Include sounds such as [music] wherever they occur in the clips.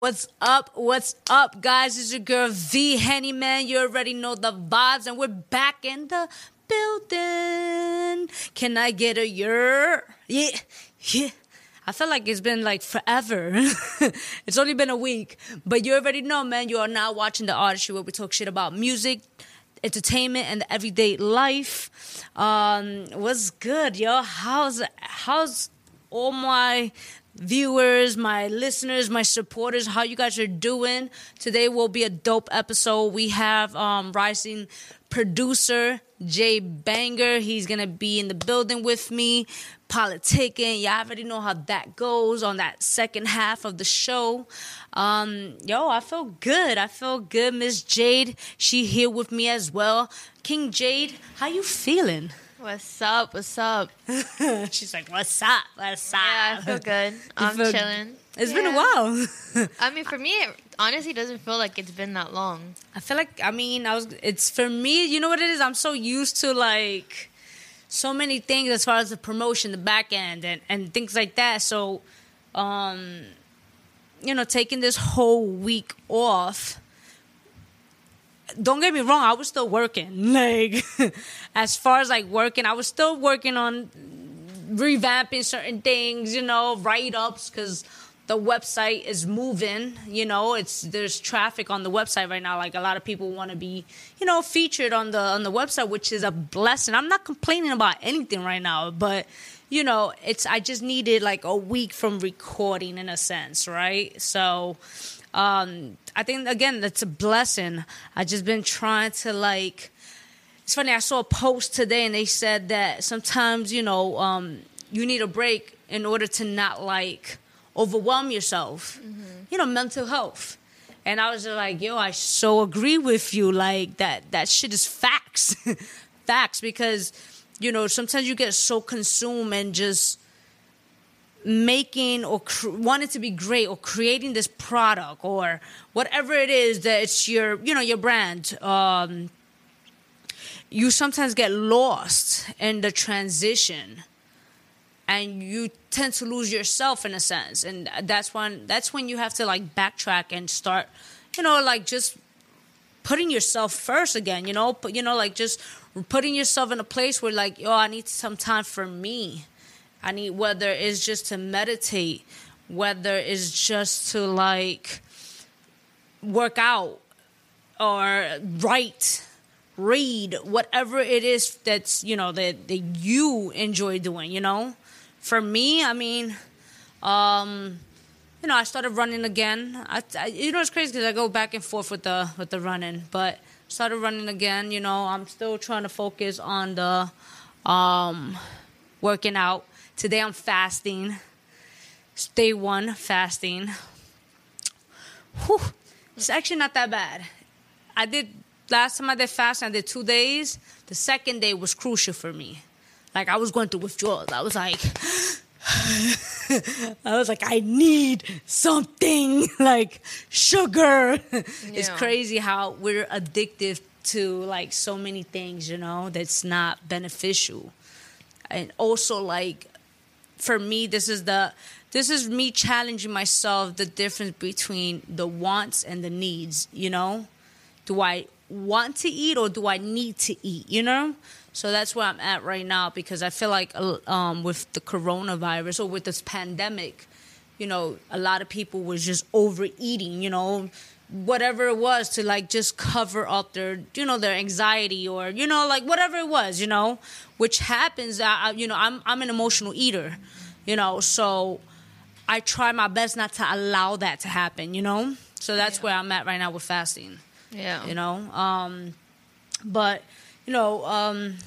What's up? What's up, guys? It's your girl V Henny Man. You already know the vibes, and we're back in the building. Can I get a year? Yeah, yeah. I feel like it's been like forever. [laughs] it's only been a week, but you already know, man. You are now watching the artistry where we talk shit about music, entertainment, and everyday life. Um, what's good, yo? How's how's all my viewers, my listeners, my supporters, how you guys are doing. Today will be a dope episode. We have um, rising producer JBanga. He's gonna be in the building with me, politicking. Y'all already know how that goes on that second half of the show. Um, yo, I feel good. I feel good. Miss Jade, she here with me as well. King Jade, how you feeling? What's up? What's up? [laughs] She's like, "What's up? What's up?" Yeah, I feel good. [laughs] I'm feel- chilling. It's been a while. [laughs] I mean, for me, it honestly doesn't feel like it's been that long. I feel like I mean I was it's for me, you know what it is? I'm so used to like so many things as far as the promotion, the back end and, and things like that. So um you know, taking this whole week off don't get me wrong, I was still working. [laughs] Like as far as like working, I was still working on revamping certain things, you know, write ups because the website is moving. You know, it's there's traffic on the website right now. Like a lot of people want to be, you know, featured on the on the website, which is a blessing. I'm not complaining about anything right now, but you know, it's I just needed like a week from recording in a sense, right? So um I think again that's a blessing. I just been trying to like it's funny. I saw a post today, and they said that sometimes you know um, you need a break in order to not like overwhelm yourself. You know, mental health. And I was just like, yo, I so agree with you. Like that that shit is facts, [laughs] facts. Because you know sometimes you get so consumed and just making or cr- wanting to be great or creating this product or whatever it is that it's your you know your brand um you sometimes get lost in the transition and you tend to lose yourself in a sense. And that's when that's when you have to like backtrack and start you know like just putting yourself first again you know? But you know like just putting yourself in a place where like yo i need some time for me i need whether it's just to meditate whether it's just to like work out or write read whatever it is that's you know that, that you enjoy doing you know? For me i mean um you know i started running again. I, I you know it's crazy because i go back and forth with the with the running but started running again you know? I'm still trying to focus on the um working out today i'm fasting It's day one fasting Whew. it's actually not that bad I did last time I did fasting, I did two days. The second day was crucial for me. Like I was going through withdrawals. I was like, [sighs] I was like, I need something [laughs] like sugar. It's crazy how we're addicted to like so many things, you know, that's not beneficial. And also like for me this is the this is me challenging myself the difference between the wants and the needs you know? Do i want to eat or do i need to eat you know? So that's where i'm at right now because i feel like uh, um, with the coronavirus or with this pandemic you know a lot of people was just overeating you know whatever it was to like just cover up their you know their anxiety or you know like whatever it was you know which happens I, I- you know i'm i'm an emotional eater you know so i try my best not to allow that to happen you know so that's Yeah. where i'm at right now with fasting Yeah. you know um but you know um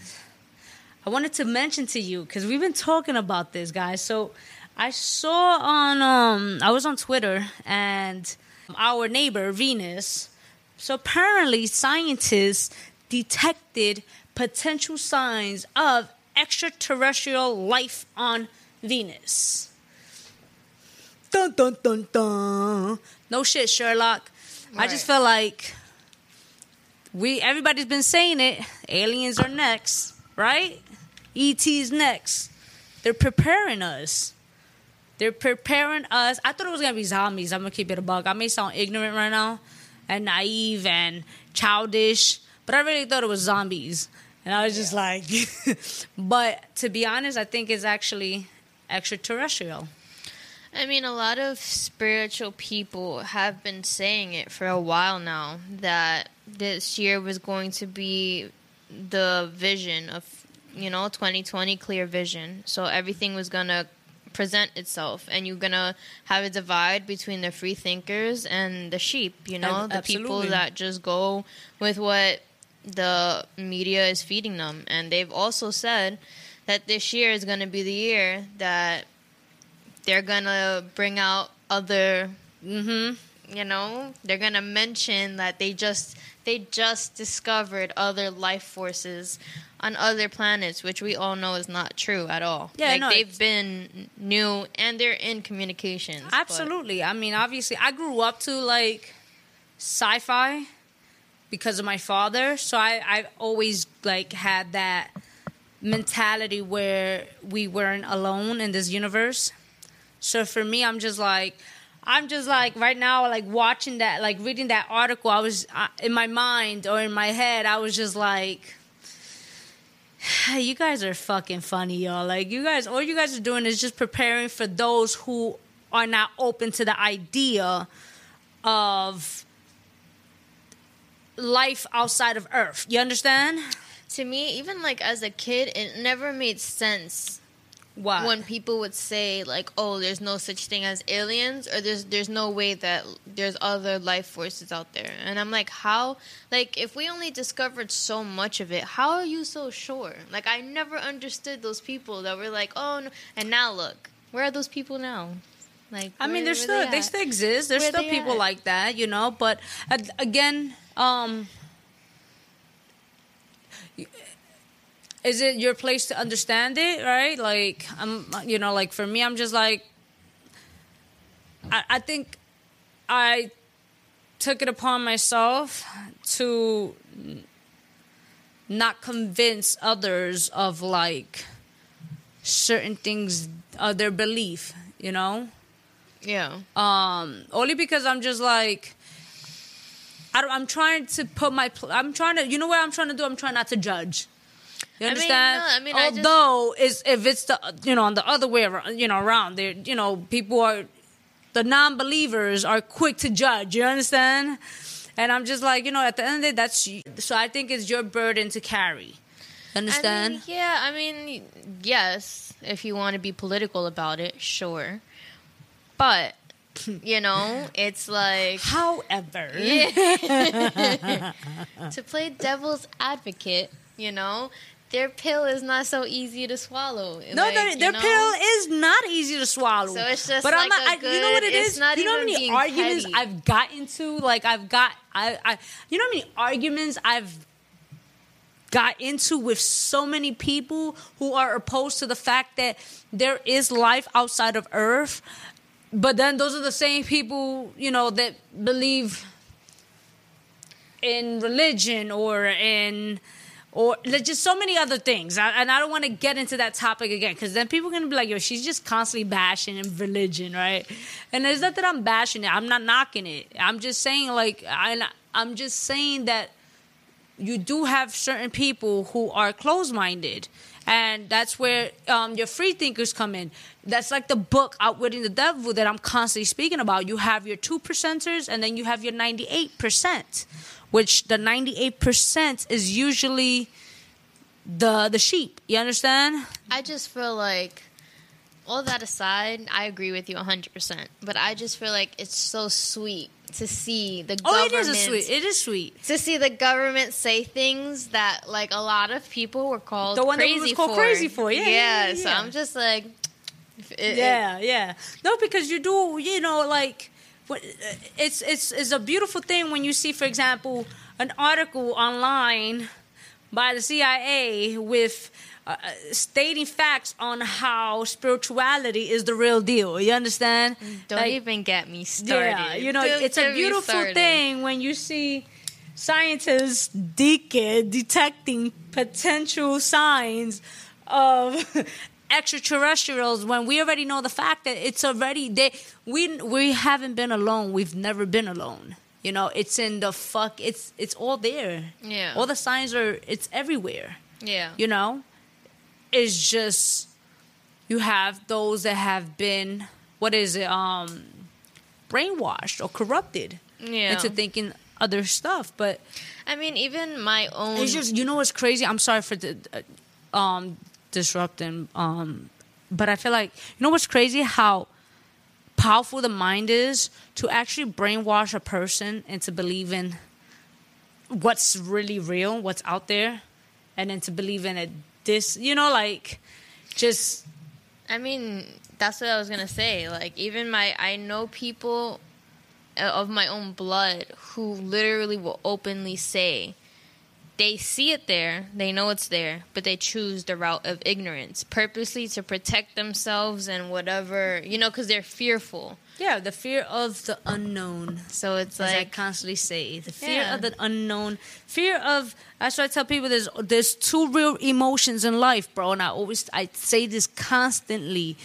i wanted to mention to you because we've been talking about this guys so i saw on um i was on twitter and our neighbor venus so apparently scientists detected potential signs of extraterrestrial life on venus dun dun dun dun no shit sherlock i just Right. feel like we everybody's been saying it. Aliens are next, right? ET's next. They're preparing us. They're preparing us. I thought it was gonna be zombies. I'm gonna keep it a bug. I may sound ignorant right now, and naive and childish, but I really thought it was zombies. And I was just like, [laughs] but to be honest, I think it's actually extraterrestrial. I mean, a lot of spiritual people have been saying it for a while now that this year was going to be the vision of, you know, 2020 clear vision. So everything was going to present itself and you're to have a divide between the free thinkers and the sheep, you know, the people that just go with what the media is feeding them. And they've also said that this year is to be the year that they're to bring out other Mm-hmm. You know they're gonna mention that they just they just discovered other life forces on other planets which we all know is not true at all Yeah, like no, they've been new and they're in communications but- Absolutely. I mean, obviously, I grew up to like sci-fi because of my father, so I I always like had that mentality where we weren't alone in this universe. So for me, I'm just like. I'm just like right now, like watching that, like reading that article. I was uh, in my mind or in my head. I was just like, [sighs] you guys are fucking funny, y'all. Like you guys, all you guys are doing is just preparing for those who are not open to the idea of life outside of Earth. You understand? to me even like as a kid it never made sense When people would say like oh there's no such thing as aliens or there's there's no way that there's other life forces out there and i'm like how like if we only discovered so much of it how are you so sure like i never understood those people that were like oh no and now look where are those people now like I mean, where- there's still they, at? still exist. There's Where still people at? like that, you know. But uh, again, um, is it your place to understand it, right? Like, I'm, you know, like for me, I'm just like, I, I think I took it upon myself to not convince others of like certain things, uh, their belief, you know? Yeah. Um only because i'm just like I i'm trying to put my pl- i'm trying to you know what i'm trying to do? I'm trying not to judge you I mean, understand? no, I mean, I just- although if it's the you know on the other way around you know around there you know people are the non-believers are quick to judge you understand? And i'm just like you know at the end of the day that's so i think it's your burden to carry. Understand I mean, yeah, I mean, yes, if you want to be political about it, sure. But, [laughs] you know, it's like however. [laughs] [laughs] To play devil's advocate, you know, their pill is not so easy to swallow. No, Like, their, their know? pill is not easy to swallow. So it's just but I'm like not. a I, you know what it's not you know how many arguments petty. I've gotten to? Like I've got. I. I. You know how many arguments I've got into with so many people who are opposed to the fact that there is life outside of Earth. But then those are the same people, you know, that believe in religion or in or there's just so many other things. I, and i don't want to get into that topic again because then people are going to be like yo she's just constantly bashing in religion right? And it's not that i'm bashing it i'm not knocking it. I'm just saying like I, i'm just saying that you do have certain people who are closed-minded. And that's where um, your free thinkers come in. That's like the book outwitting the devil that i'm constantly speaking about. You have your two percenters and then you have your 98% which the 98% is usually the the sheep you understand I just feel like, all that aside, I agree with you 100%. But I just feel like it's so sweet to see the oh it government. is a sweet it is sweet to see the government say things that like a lot of people were called The one that we crazy was called for. crazy for, yeah, yeah, yeah, So yeah. I'm just like, it- it- yeah, yeah. No, because you do, you know, like Uh, it's it's it's a beautiful thing when you see, for example, an article online by the CIA with. Uh, uh, stating facts on how spirituality is the real deal. You understand? Mm, don't Like, even get me started. Yeah, you know, Don't it's a beautiful thing when you see scientists de- detecting potential signs of [laughs] extraterrestrials when we already know the fact that it's already they we we haven't been alone. We've never been alone. You know, it's in the fuck. It's it's all there. Yeah. All the signs are. It's everywhere. Yeah. You know, it's just you have those that have been what is it um brainwashed or corrupted Yeah. into thinking other stuff. But I mean, even my own. it's just you know what's crazy. I'm sorry for the uh, disrupting um, but I feel like you know what's crazy how powerful the mind is to actually brainwash a person into believing what's really real, what's out there, and then to believe in it. This, you know, like just I mean, that's what I was gonna say. Like, even my, I know people uh, of my own blood who literally will openly say they see it there, they know it's there, but they choose the route of ignorance purposely to protect themselves and whatever, you know, because they're fearful. yeah, the fear of the unknown. So it's as I like, constantly say, the fear Yeah. of the unknown, fear of. That's why I tell people there's there's two real emotions in life, bro. And I always I say this constantly,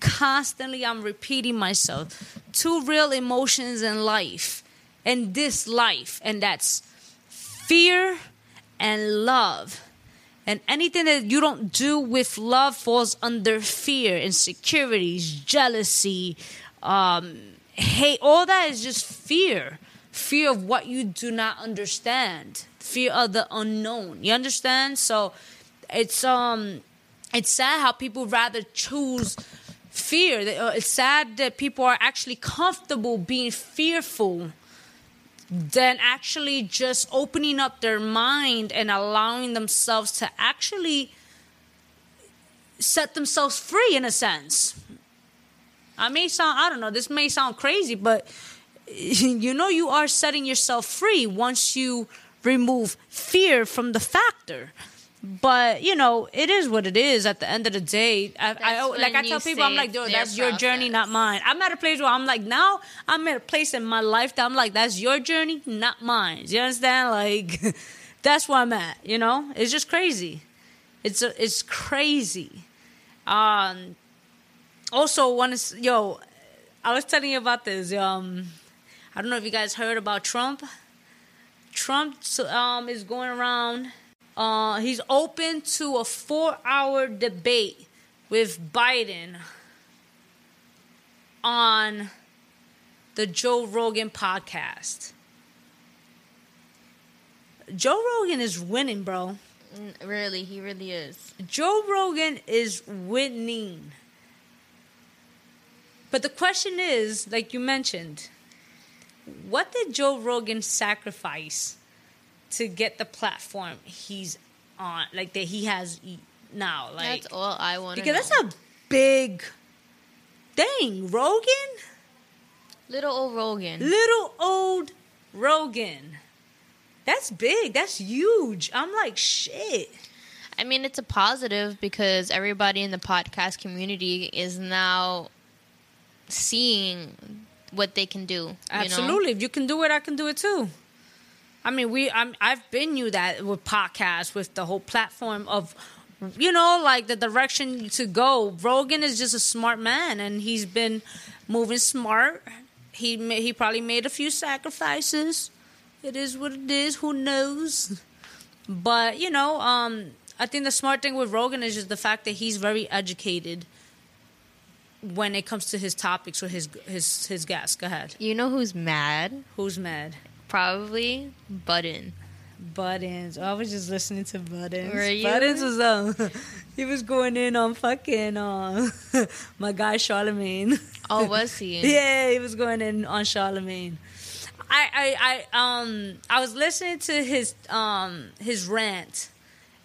constantly. I'm repeating myself. Two real emotions in life, in this life, and that's fear and love. And anything that you don't do with love falls under fear, insecurities, jealousy, um, hate. All that is just fear. Fear of what you do not understand. Fear of the unknown. You understand? So it's um it's sad how people rather choose fear. Uh, It's sad that people are actually comfortable being fearful than actually just opening up their mind and allowing themselves to actually set themselves free in a sense. I may sound, I don't know, this may sound crazy, but [laughs] you know, you are setting yourself free once you remove fear from the factor. But you know, it is what it is. At the end of the day, I, I like I tell people, I'm like, dude, that's your journey, not mine. I'm at a place where I'm like, now I'm at a place in my life that I'm like, that's your journey, not mine. You understand? Like, [laughs] that's where I'm at. You know, it's just crazy. It's a, it's crazy. Um. Also, one is yo, I was telling you about this. Um, I don't know if you guys heard about Trump. Trump um is going around. Uh, he's open to a four-hour debate with Biden on the Joe Rogan podcast. Joe Rogan is winning, bro. mm, really, he really is. Joe Rogan is winning. But the question is, like you mentioned, what did Joe Rogan sacrifice to get the platform he's on, like that he has now? Like, That's all I want to know. because that's a big thing, Rogan. little old Rogan. Little old Rogan. That's big. That's huge. I'm like, shit. I mean, it's a positive because everybody in the podcast community is now seeing what they can do. you know? Absolutely. If you can do it, I can do it too. I mean, we I'm, I've been you that with podcasts with the whole platform of you know like the direction to go. Rogan is just a smart man and he's been moving smart. He he probably made a few sacrifices. It is what it is. Who knows? But you know, um, I think the smart thing with Rogan is just the fact that he's very educated when it comes to his topics or his his his guests. Go ahead. You know who's mad? Who's mad? Probably Budden. Budden's. I was just listening to Budden's. Were you? Budden's was um, [laughs] he was going in on fucking um, [laughs] my guy Charlemagne. Oh, [laughs] was he? yeah, he was going in on Charlemagne. I, I, I, um, I was listening to his, um, his rant,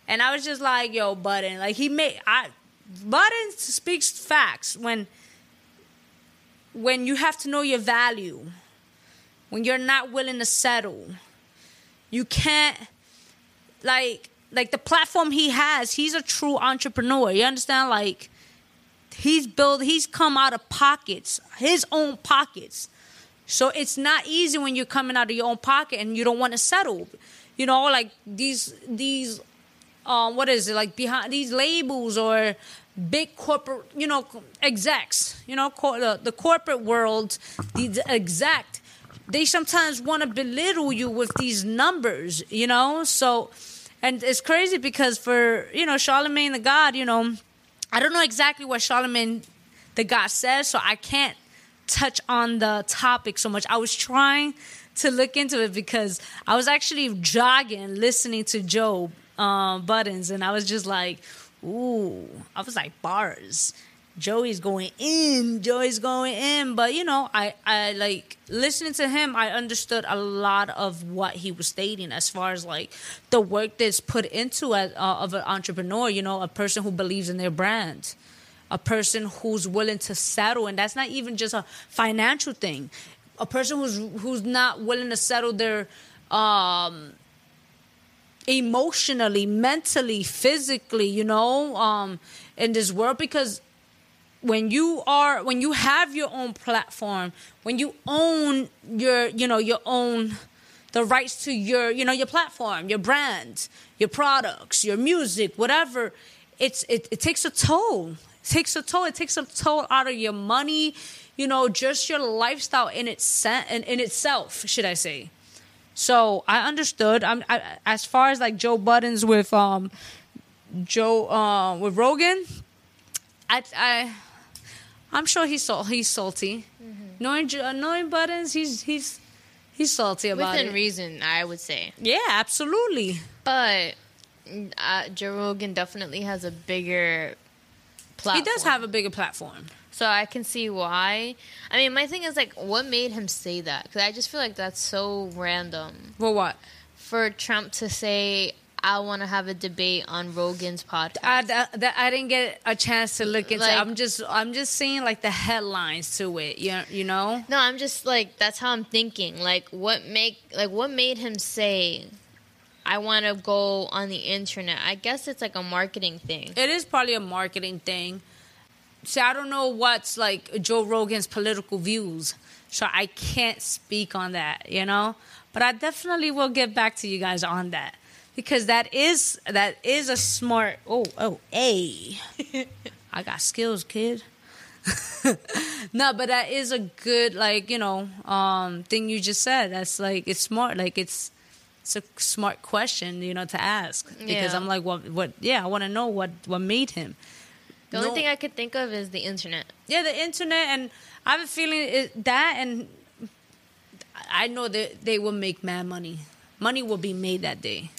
and I was just like, "Yo, Budden, like he made, I, Budden speaks facts when, when you have to know your value, when you're not willing to settle, you can't, like, like the platform he has. He's a true entrepreneur. You understand, like." he's built he's come out of pockets his own pockets so it's not easy when you're coming out of your own pocket and you don't want to settle you know like these these um, what is it like behind these labels or big corporate, you know, execs, you know, the, the corporate world, the exact, they sometimes want to belittle you with these numbers, you know? So, and it's crazy because for, you know, Charlemagne the God, you know, I don't know exactly what Charlemagne the God says, so I can't touch on the topic so much. I was trying to look into it because I was actually jogging listening to Joe uh, Budden, and I was just like, ooh, I was like bars. Joey's going in, Joey's going in. But you know, I, I like listening to him, I understood a lot of what he was stating as far as like the work that's put into it uh, of an entrepreneur, you know, a person who believes in their brand. A person who's willing to settle, and that's not even just a financial thing. A person who's who's not willing to settle their um emotionally, mentally, physically, you know, um, in this world because when you are when you have your own platform, when you own your, you know, your own the rights to your, you know, your platform, your brand, your products, your music, whatever, it's it, it takes a toll. It takes a toll. It takes a toll out of your money, you know, just your lifestyle in its in, in itself, should I say. So I understood. I'm I, as far as like Joe Budden's with um Joe uh, with Rogan. I I I'm sure he's sal- he's salty. Mm-hmm. Knowing knowing Budden's, he's he's he's salty about it. Within it. reason, I would say. Yeah, absolutely. But uh, Joe Rogan definitely has a bigger platform. He does have a bigger platform. So I can see why. I mean, my thing is like, what made him say that? Because I just feel like that's so random. For what? For Trump to say, I want to have a debate on Rogan's podcast. I, I didn't get a chance to look into. Like- I'm just I'm just seeing like the headlines to it. You you know. no, I'm just like that's how I'm thinking. Like, what make like what made him say, I want to go on the internet? I guess it's like a marketing thing. It is probably a marketing thing. See, I don't know what's like Joe Rogan's political views, so I can't speak on that, you know. But I definitely will get back to you guys on that because that is that is a smart. Oh, oh, a. [laughs] I got skills, kid. [laughs] no, but that is a good like you know um thing you just said. That's like it's smart. Like it's it's a smart question, you know, to ask because Yeah. I'm like, what, what? Yeah, I want to know what what made him. The only No. thing I could think of is the internet. Yeah, the internet, and I have a feeling it, that, and I know that they will make mad money. Money will be made that day,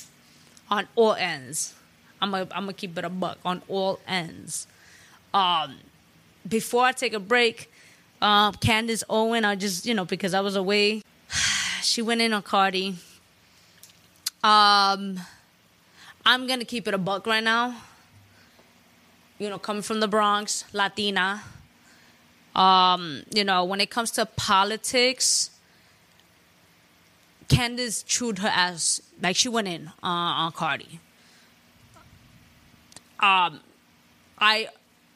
on all ends. I'm gonna I'm keep it a buck on all ends. Um, before I take a break, um, Candace Owen, I just you know because I was away, [sighs] she went in on Cardi. Um, I'm gonna keep it a buck right now you know, coming from the Bronx, Latina. Um, you know, when it comes to politics, Candace chewed her ass like she went in uh, on Cardi. Um, I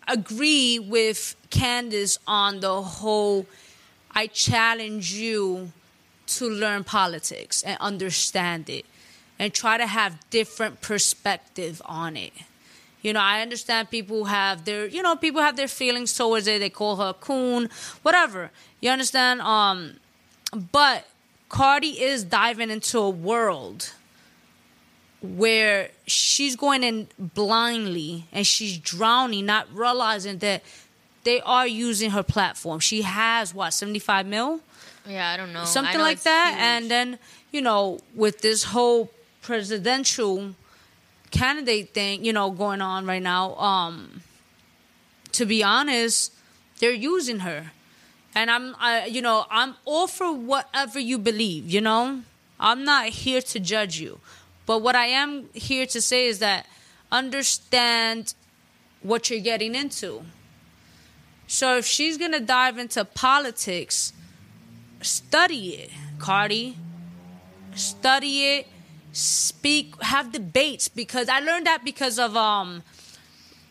agree with Candace on the whole. I challenge you to learn politics and understand it, and try to have different perspective on it. You know, I understand people have their, you know, people have their feelings towards it. They call her a coon, whatever. You understand? Um, but Cardi is diving into a world where she's going in blindly and she's drowning, not realizing that they are using her platform. She has what seventy five mil, Yeah, I don't know. Something know like that, huge. and then you know with this whole presidential candidate thing, you know, going on right now. Um, to be honest, they're using her, and I'm, I, you know, I'm all for whatever you believe. You know, I'm not here to judge you, but what I am here to say is that understand what you're getting into. So if she's gonna dive into politics, study it, Cardi. Study it speak have debates because i learned that because of um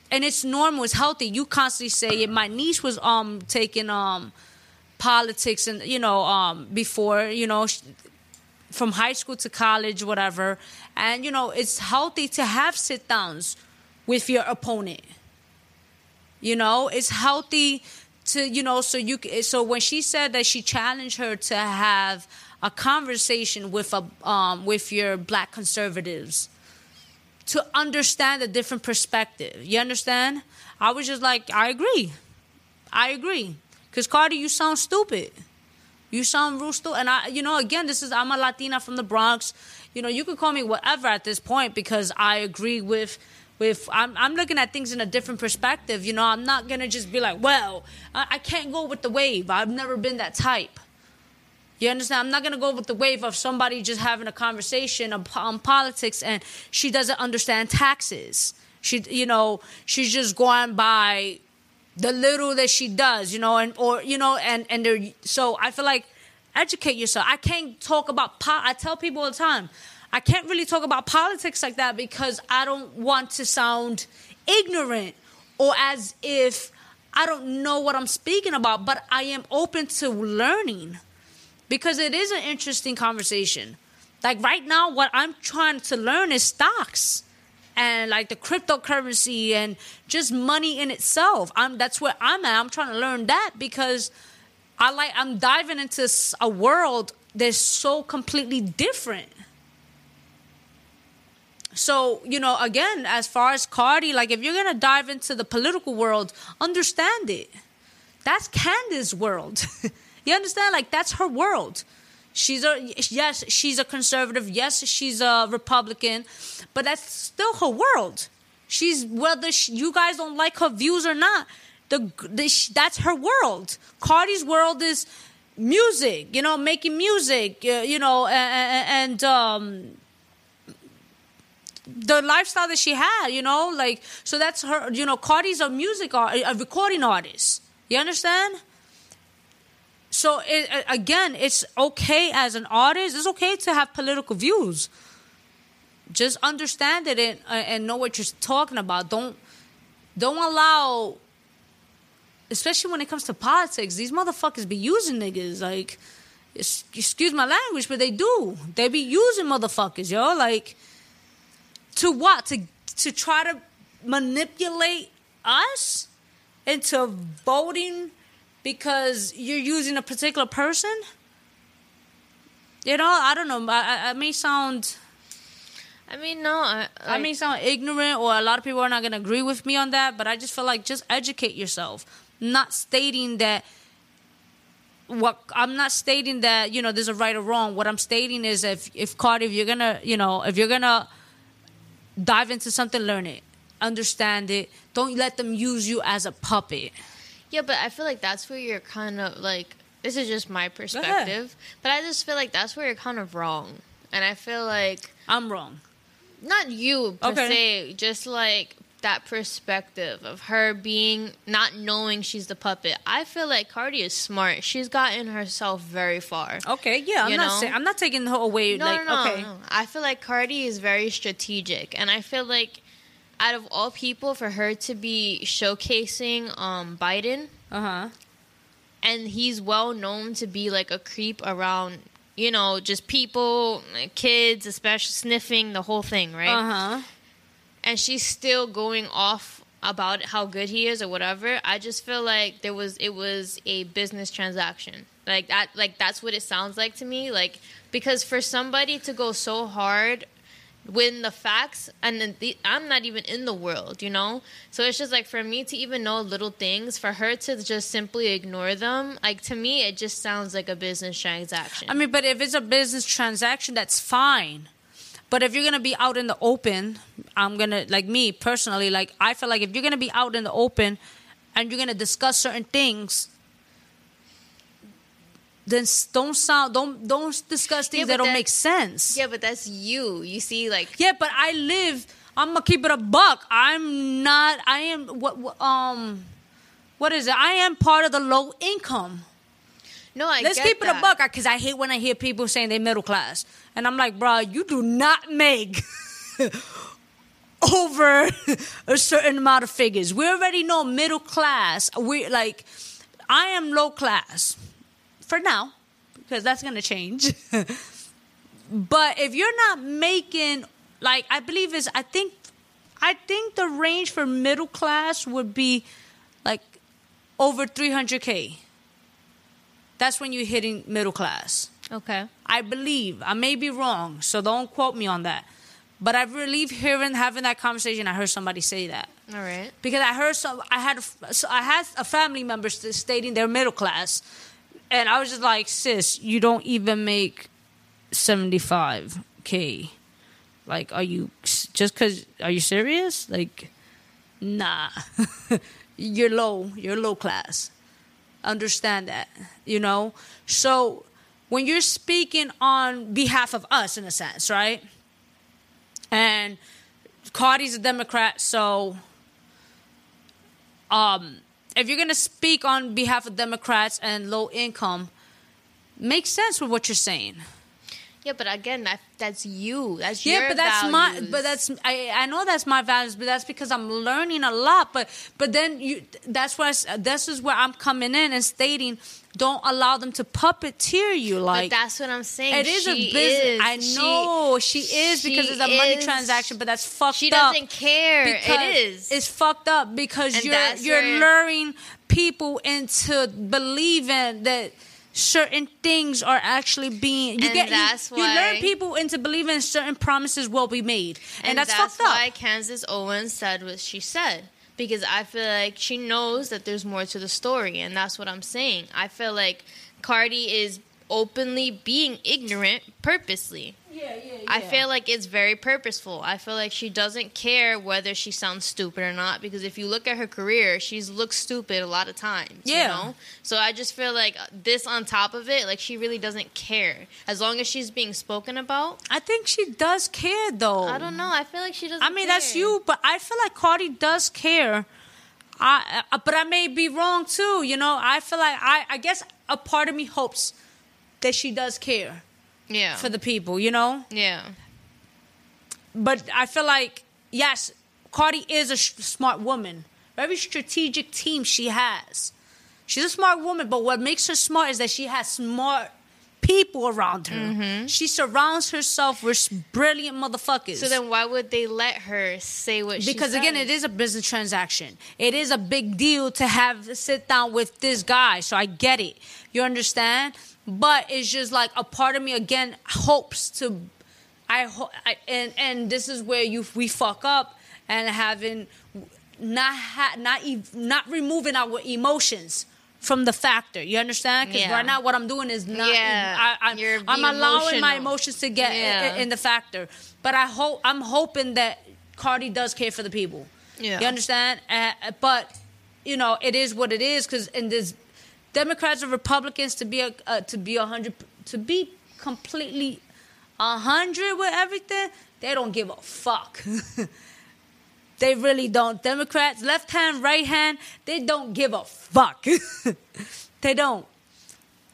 and it's normal it's healthy you constantly say it my niece was um taking um politics and you know um before you know from high school to college, whatever. And you know, it's healthy to have sit downs with your opponent. You know, it's healthy to you know so you so when she said that she challenged her to have a conversation with a um, with your black conservatives to understand a different perspective. You understand? I was just like, I agree. I agree. Cause Cardi, you sound stupid. You sound real stupid. And I, you know, again, this is I'm a Latina from the Bronx. You know, you can call me whatever at this point because I agree with with I'm, I'm looking at things in a different perspective. You know, I'm not gonna just be like, well, I, I can't go with the wave. I've never been that type. You understand? I'm not gonna go with the wave of somebody just having a conversation on, on politics and she doesn't understand taxes. She, you know, she's just going by the little that she does, you know, and or you know, and and they're So I feel like educate yourself. I can't talk about. Po- I tell people all the time, I can't really talk about politics like that because I don't want to sound ignorant or as if I don't know what I'm speaking about. But I am open to learning because it is an interesting conversation. Like right now, what I'm trying to learn is stocks and like the cryptocurrency and just money in itself. I'm that's where I'm at. I'm trying to learn that because I like I'm diving into a world that's so completely different. So, you know, again, as far as Cardi, like if you're gonna dive into the political world, understand it. That's Candace's world. [laughs] you understand? Like that's her world. She's a yes, she's a conservative. Yes, she's a Republican, but that's still her world. She's whether she, you guys don't like her views or not. The, the that's her world. Cardi's world is music. You know, making music. Uh, you know, and, and um, the lifestyle that she had. You know, like so that's her. You know, Cardi's a music art, a recording artist. You understand? So it, again, it's okay as an artist. It's okay to have political views. Just understand it and, uh, and know what you're talking about. Don't don't allow, especially when it comes to politics. These motherfuckers be using niggas like, excuse my language, but they do. They be using motherfuckers, yo. Like, to what? To to try to manipulate us into voting because you're using a particular person. You know, I don't know. I, I may sound. I mean, no. I, I, I may sound ignorant, or a lot of people are not going to agree with me on that. But I just feel like just educate yourself. Not stating that. What I'm not stating that you know there's a right or wrong. What I'm stating is if if Cardi, if you're gonna you know if you're gonna dive into something, learn it, understand it. Don't let them use you as a puppet. Yeah, but I feel like that's where you're kind of like this is just my perspective, but I just feel like that's where you're kind of wrong. And I feel like I'm wrong. Not you per okay. se, just like that perspective of her being not knowing she's the puppet. I feel like Cardi is smart. She's gotten herself very far. Okay, yeah, I'm not saying I'm not taking her away. No, like, no, no, okay. no. I feel like Cardi is very strategic, and I feel like out of all people, for her to be showcasing um, Biden, uh huh, and he's well known to be like a creep around, you know, just people, kids, especially sniffing the whole thing, right? Uh huh. And she's still going off about how good he is or whatever. I just feel like there was it was a business transaction. Like that like that's what it sounds like to me. Like because for somebody to go so hard when the facts and the, I'm not even in the world, you know. So it's just like for me to even know little things, for her to just simply ignore them, like to me, it just sounds like a business transaction. I mean, but if it's a business transaction, that's fine. But if you're gonna be out in the open, I'm gonna like me personally, like I feel like if you're gonna be out in the open and you're gonna discuss certain things then don't sound don't don't discuss things yeah, that don't that, make sense. Yeah, but that's you. You see, like yeah, but I live. I'm gonna keep it a buck. I'm not. I am what um, what is it? I am part of the low income. No, I let's keep that. it a buck because I hate when I hear people saying they're middle class, and I'm like, bro, you do not make. [laughs] over a certain amount of figures. We already know middle class. We like I am low class for now, because that's going to change. [laughs] But if you're not making like I believe is I think I think the range for middle class would be like over 300k. That's when you're hitting middle class. Okay. I believe. I may be wrong, so don't quote me on that. But I believe hearing having that conversation, I heard somebody say that All right. because I heard some. I had so I had a family member st- stating they're middle class, and I was just like, "Sis, you don't even make seventy five k. Like, are you just because? Are you serious? Like, nah, [laughs] you're low. You're low class. Understand that, you know. So when you're speaking on behalf of us, in a sense, right? And Cardi's a Democrat, so um, if you're gonna speak on behalf of Democrats and low income, makes sense with what you're saying. Yeah, but again, that, that's you. That's you. Yeah, but that's my but that's I I know that's my values, but that's because I'm learning a lot. But but then you that's where I this is where I'm coming in and stating don't allow them to puppeteer you like but that's what I'm saying. It is a business. is. I know she, is because she it's a money is- transaction, but that's fucked up. She up. doesn't care. because It is. It's fucked up because And you're you're luring people into believing that certain things are actually being you And get you- that's you, why- people into believing certain promises will be made. And, and that's, that's, fucked up. why Candace Owens said what she said because I feel like she knows that there's more to the story, and that's what I'm saying. I feel like Cardi is openly being ignorant purposely. Yeah, yeah, I feel like it's very purposeful. I feel like she doesn't care whether she sounds stupid or not because if you look at her career, she's looked stupid a lot of times. Yeah. You know? So I just feel like this on top of it, like she really doesn't care. As long as she's being spoken about, I think she does care though. I don't know. I feel like she doesn't I mean, that's you, but I feel like Cardi does care. I, uh, but I may be wrong too. You know, I feel like I, I guess a part of me hopes that she does care Yeah. for the people. You know, yeah. but I feel like yes, Cardi is a sh- smart woman. Very strategic team she has. She's a smart woman, but what makes her smart is that she has smart people around her. Mm-hmm. She surrounds herself with brilliant motherfuckers. So then why would they let her say what she because again it is a business transaction it is a big deal to have sit down with this guy so i get it you understand but it's just like a part of me again hopes to i, ho- I and and this is where you we fuck up and having not ha- not ev- not removing our emotions from the factor. You understand? Because Yeah. right now what i'm doing is not Yeah, I, I'm, you're I'm being allowing my emotions to get Yeah. in, in the factor. But i hope i'm hoping that cardi does care for the people. Yeah. you understand? Uh, but you know it is what it is because in this democrats or republicans to be a uh, to be a hundred to be completely a hundred with everything they don't give a fuck. [laughs] They really don't. Democrats left hand right hand they don't give a fuck. [laughs] They don't.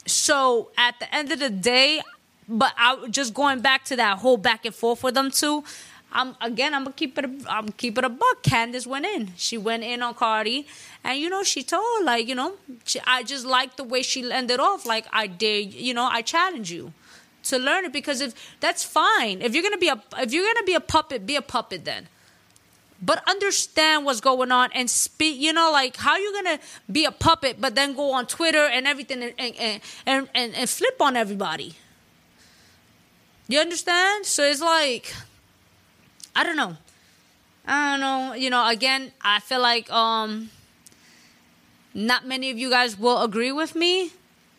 So at the end of the day, but I just going back to that whole back and forth with them two. I'm again. I'm gonna keep it. I'm keep it a buck. Candace went in. She went in on Cardi, and you know she told like you know she, I just like the way she ended off. Like I did. You know I challenge you to learn it because if that's fine. If you're gonna be a if you're gonna be a puppet, be a puppet then but understand what's going on and speak you know like how you gonna be a puppet but then go on twitter and everything and and, and, and, and flip on everybody you understand so it's like i don't know i don't know you know again i feel like um not many of you guys will agree with me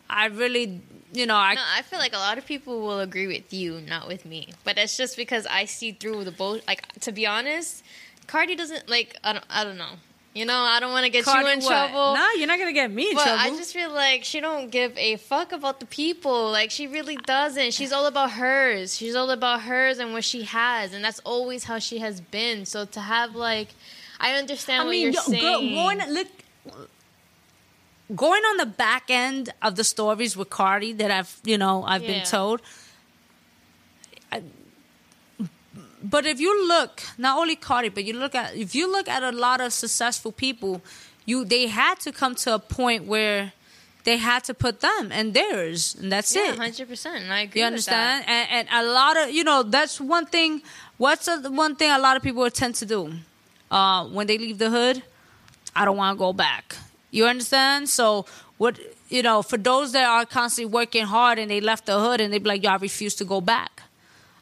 i really you know i No, I feel like a lot of people will agree with you, not with me. But it's just because I see through the bull. Like to be honest, Cardi doesn't like. I don't. I don't know. You know, I don't want to get Cardi you in what? trouble. no you're not gonna get me in But trouble I just feel like she don't give a fuck about the people. Like she really doesn't. She's all about hers. She's all about hers and what she has, and that's always how she has been. So to have like, I understand I what mean, you're yo, saying. girl, going look, going on the back end of the stories with Cardi that I've you know I've been told. I, but if you look, not only Cardi, but you look at if you look at a lot of successful people, you they had to come to a point where they had to put them and theirs, and that's Yeah, it. hundred percent. I agree. You with that. understand? And, and a lot of you know that's one thing. What's a, one thing a lot of people tend to do uh, when they leave the hood? I don't want to go back. You understand? So what you know for those that are constantly working hard and they left the hood and they be like, "Yo, I refuse to go back.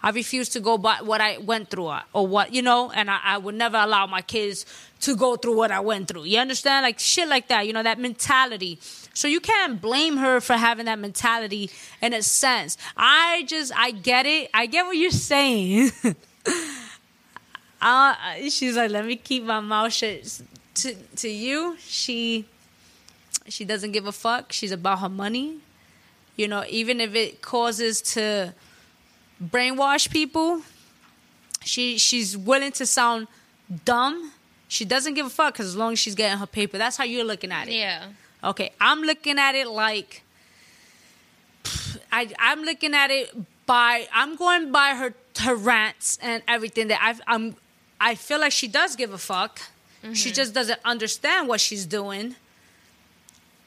I refuse to go by what I went through uh, or what you know." And I, I would never allow my kids to go through what I went through. You understand? Like shit like that. You know that mentality. So you can't blame her for having that mentality in a sense. I just I get it. I get what you're saying. [laughs] uh, she's like, let me keep my mouth shut. To to you, she she doesn't give a fuck. She's about her money. You know, even if it causes to brainwash people, she she's willing to sound dumb. She doesn't give a fuck because as long as she's getting her paper, that's how you're looking at it. Yeah. Okay, I'm looking at it like I I'm looking at it by I'm going by her her rants and everything that I've, I'm I feel like she does give a fuck. She mm-hmm. just doesn't understand what she's doing.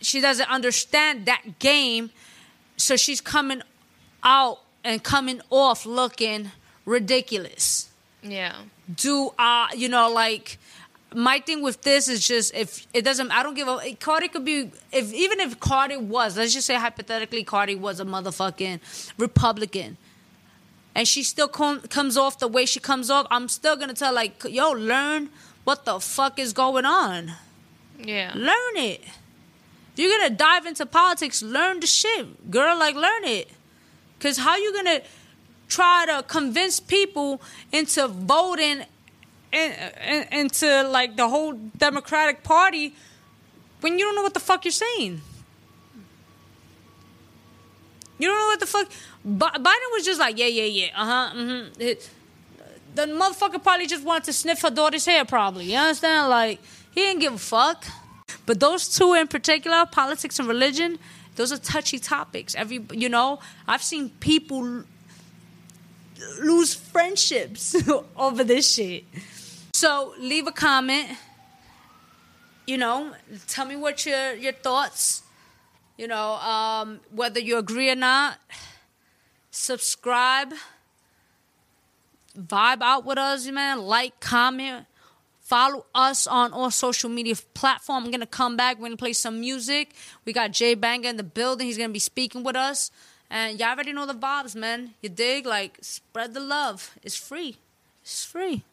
She doesn't understand that game, so she's coming out and coming off looking ridiculous. Yeah. do uh you know like my thing with this is just if it doesn't i don't give a cardi could be if even if cardi was let's just say hypothetically cardi was a motherfucking republican and she still com- comes off the way she comes off i'm still gonna tell like yo learn what the fuck is going on. Yeah. learn it. If you're gonna dive into politics learn the shit. Girl like learn it because how you gonna try to convince people into voting in, in, into like the whole democratic party when you don't know what the fuck you're saying you don't know what the fuck biden was just like yeah yeah yeah uh-huh mm-hmm. The motherfucker probably just wanted to sniff her daughter's hair probably you understand like he didn't give a fuck but those two in particular politics and religion those are touchy topics. Every you know i've seen people lose friendships [laughs] over this shit. So leave a comment. You know tell me what your your thoughts you know um, whether you agree or not. Subscribe. Vibe out with us man. Like comment follow us on all social media platform i'm gonna come back we're gonna play some music we got JBanga in the building he's gonna be speaking with us and y'all already know the vibes man you dig like spread the love it's free it's free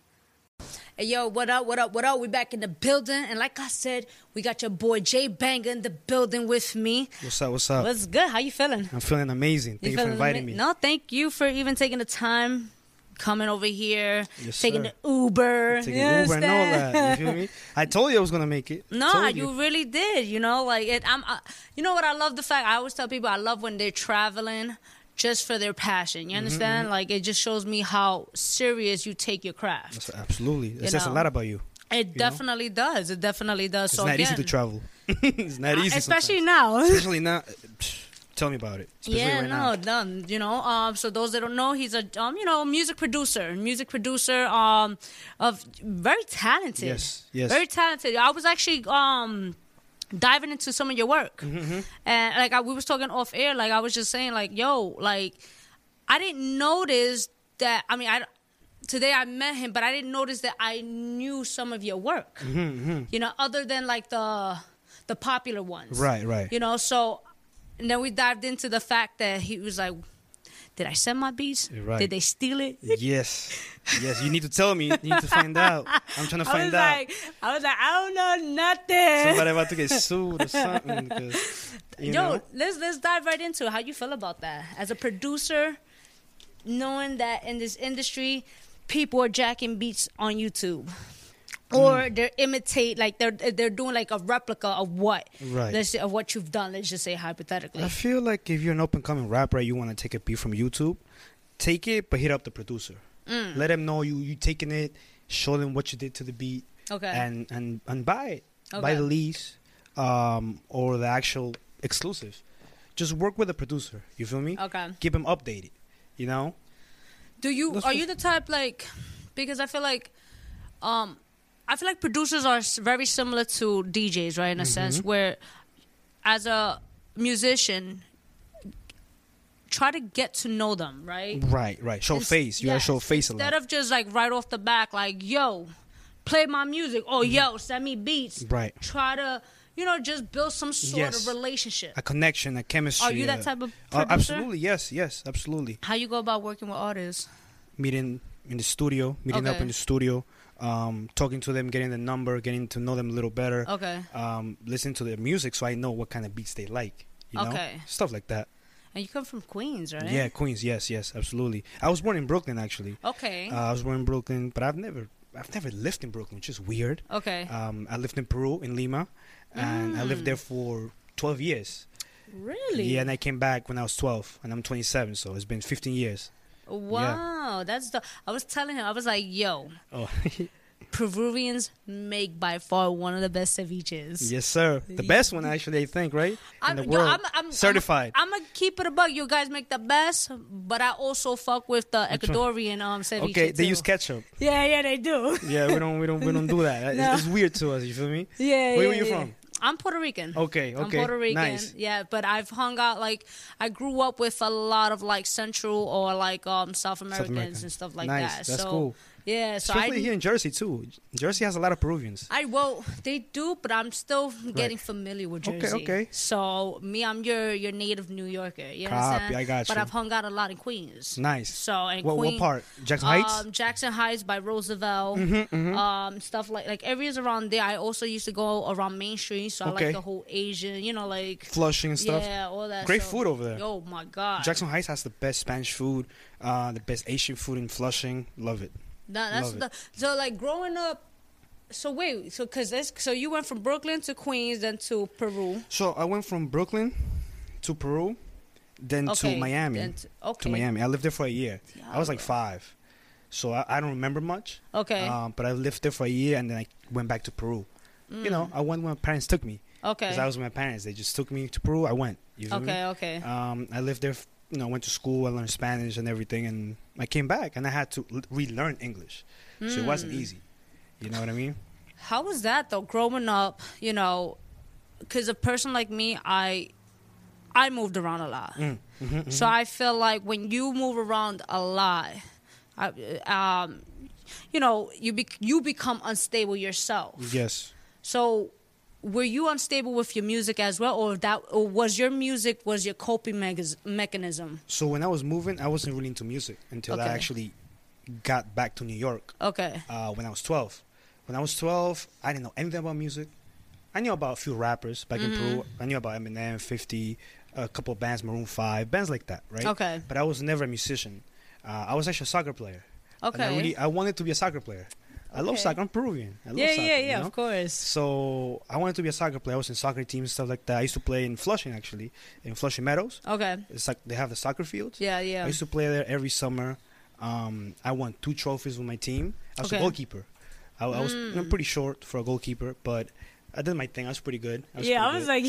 Hey yo, what up, what up, what up? We back in the building, and like I said, we got your boy JBanga in the building with me. What's up? What's up? What's good? How you feeling? I'm feeling amazing. Thank you, for inviting ama- me. No, thank you for even taking the time, coming over here, Yes, taking sir. the Uber. Taking you Uber and all that. You feel me? I told you I was gonna make it. No, Told you. really did. You know, like it, I'm. Uh, you know what? I love the fact. I always tell people I love when they're traveling just for their passion. You Mm-hmm, understand? Like it just shows me how serious you take your craft. That's absolutely. It You says a lot about you. It definitely does. It definitely does. It's so not again, easy to travel. [laughs] it's not easy, especially sometimes. now. [laughs] Especially now. Tell me about it. Yeah, right no, now. done. You know, um, so those that don't know, he's a um, you know, music producer, music producer, um, of very talented. Yes, yes. very talented. I was actually um diving into some of your work, Mm-hmm, and like I, we was talking off air, like I was just saying, like yo, like I didn't notice that. I mean, I today I met him, but I didn't notice that I knew some of your work. Mm-hmm, You know, other than like the the popular ones. Right, right. You know, so and then we dived into the fact that he was like, "Did I send my beats? Right. Did they steal it?" [laughs] Yes, yes. You need to tell me. You need to find out. I'm trying [laughs] to I find was out. like, I was like, I don't know nothing. Somebody about to get [laughs] sued or something. Yo, know, let's let's dive right into it. How you feel about that as a producer, knowing that in this industry, people are jacking beats on YouTube. Or Mm. they're imitate like they're they're doing like a replica of what Right. let's say of what you've done. Let's just say hypothetically. I feel like if you're an up and coming rapper, you want to take a beat from YouTube, take it, but hit up the producer. Mm. Let him know you you taking it. Show them what you did to the beat, Okay. and and and buy it. Buy the lease, um, or the actual exclusive. Just work with the producer. You feel me? okay. Keep him updated. You know. Do you That's are you the type like because I feel like um I feel like producers are very similar to DJs, right? In a sense Mm-hmm. where as a musician, try to get to know them, right? Right, right. Show face. You gotta show face a Instead of just like right off the back, like, yo, play my music. Oh, yo, send me beats. Mm-hmm. Right. Try to, you know, just build some sort Yes. of relationship. A connection, a chemistry. Are you that uh, type of uh, absolutely, yes, yes, absolutely. How you go about working with artists? Meeting in the studio, meeting up in the studio, um, talking to them, getting the number, getting to know them a little better. Okay. Um, listening to their music so I know what kind of beats they like. You know, Okay. stuff like that. And you come from Queens, right? Yeah, Queens. Yes, yes, absolutely. I was born in Brooklyn actually. Okay. Uh, I was born in Brooklyn, but I've never, I've never lived in Brooklyn, which is weird. okay. Um, I lived in Peru, in Lima, and I lived Mm. there for 12 years. really? Yeah, and I came back when I was 12, and I'm 27, so it's been 15 years. Wow, that's the. I was telling him, I was like, "Yo, Oh, [laughs] Peruvians make by far one of the best ceviches." yes, sir. The best one, actually, I think, right? I'm, in the yo, world. I'm, I'm, Certified. I'm, gonna keep it a bug. You guys make the best, but I also fuck with the Which? Ecuadorian um ceviche okay, they too. use ketchup. Yeah, yeah, they do. Yeah, we don't, we don't, we don't do that. [laughs] No. It's, it's weird to us. You feel me? Yeah, Where yeah, were you yeah. from? I'm Puerto Rican. Okay, I'm okay, Puerto Rican. nice. Yeah, but I've hung out like I grew up with a lot of like Central or like um South Americans American. and stuff like Nice, that. that's so, cool. Yeah, so Especially here in Jersey too. Jersey has a lot of Peruvians. I well, they do, but I'm still getting familiar with Okay, Jersey. okay. Okay. So me, I'm your your native New Yorker. You Copy, understand? I got you. But. I've hung out a lot in Queens. Nice. So and What, what part? Jackson Heights. Um, Jackson Heights by Roosevelt. Mm-hmm, Um, stuff like like areas around there. I also used to go around Main Street, so I like the whole Asian, you know, like Flushing and stuff. yeah, all that. Great so- food over there. Oh my god, Jackson Heights has the best Spanish food, uh, the best Asian food in Flushing. Love it. That, that's the so like growing up. So wait, so cause this, so you went from Brooklyn to Queens, then to Peru. So I went from Brooklyn to Peru, then Okay, to Miami. then to- okay. To Miami. I lived there for a year. I was like five, so I, I don't remember much. Okay. Um, but I lived there for a year, and then I went back to Peru. You know, I went when my parents took me. Mm. okay. Because I was with my parents. They just took me to Peru. I went. You feel me? okay. Okay. Um, I lived there. You know, went to school. I learned Spanish and everything, and I came back, and I had to l- relearn English. So it wasn't Mm. easy. You know what I mean? How was that though? Growing up, you know, because a person like me, I, I moved around a lot. Mm. Mm-hmm, So I feel like when you move around a lot, I, um, you know, you be, you become unstable yourself. Yes. So, were you unstable with your music as well, or that, or was your music was your coping megas mechanism? So when I was moving, I wasn't really into music until I actually got back to New York Okay. uh, when I was 12. When I was 12, I didn't know anything about music. I knew about a few rappers back in Peru. Mm-hmm. I knew about Eminem, 50, a couple of bands, Maroon 5, bands like that, right? Okay. But I was never a musician. Uh, I was actually a soccer player. And Okay. I really, I wanted to be a soccer player. I love Okay. soccer. I'm Peruvian. I love yeah, soccer, yeah, you yeah. know? Of course. So I wanted to be a soccer player. I was in soccer teams and stuff like that. I used to play in Flushing actually, in Flushing Meadows. Okay. It's like they have the soccer fields. Yeah, yeah. I used to play there every summer. Um, I won two trophies with my team. I was Okay. a goalkeeper. I, I was Mm. pretty short for a goalkeeper, but I did my thing. I was pretty good. I was yeah, I was good.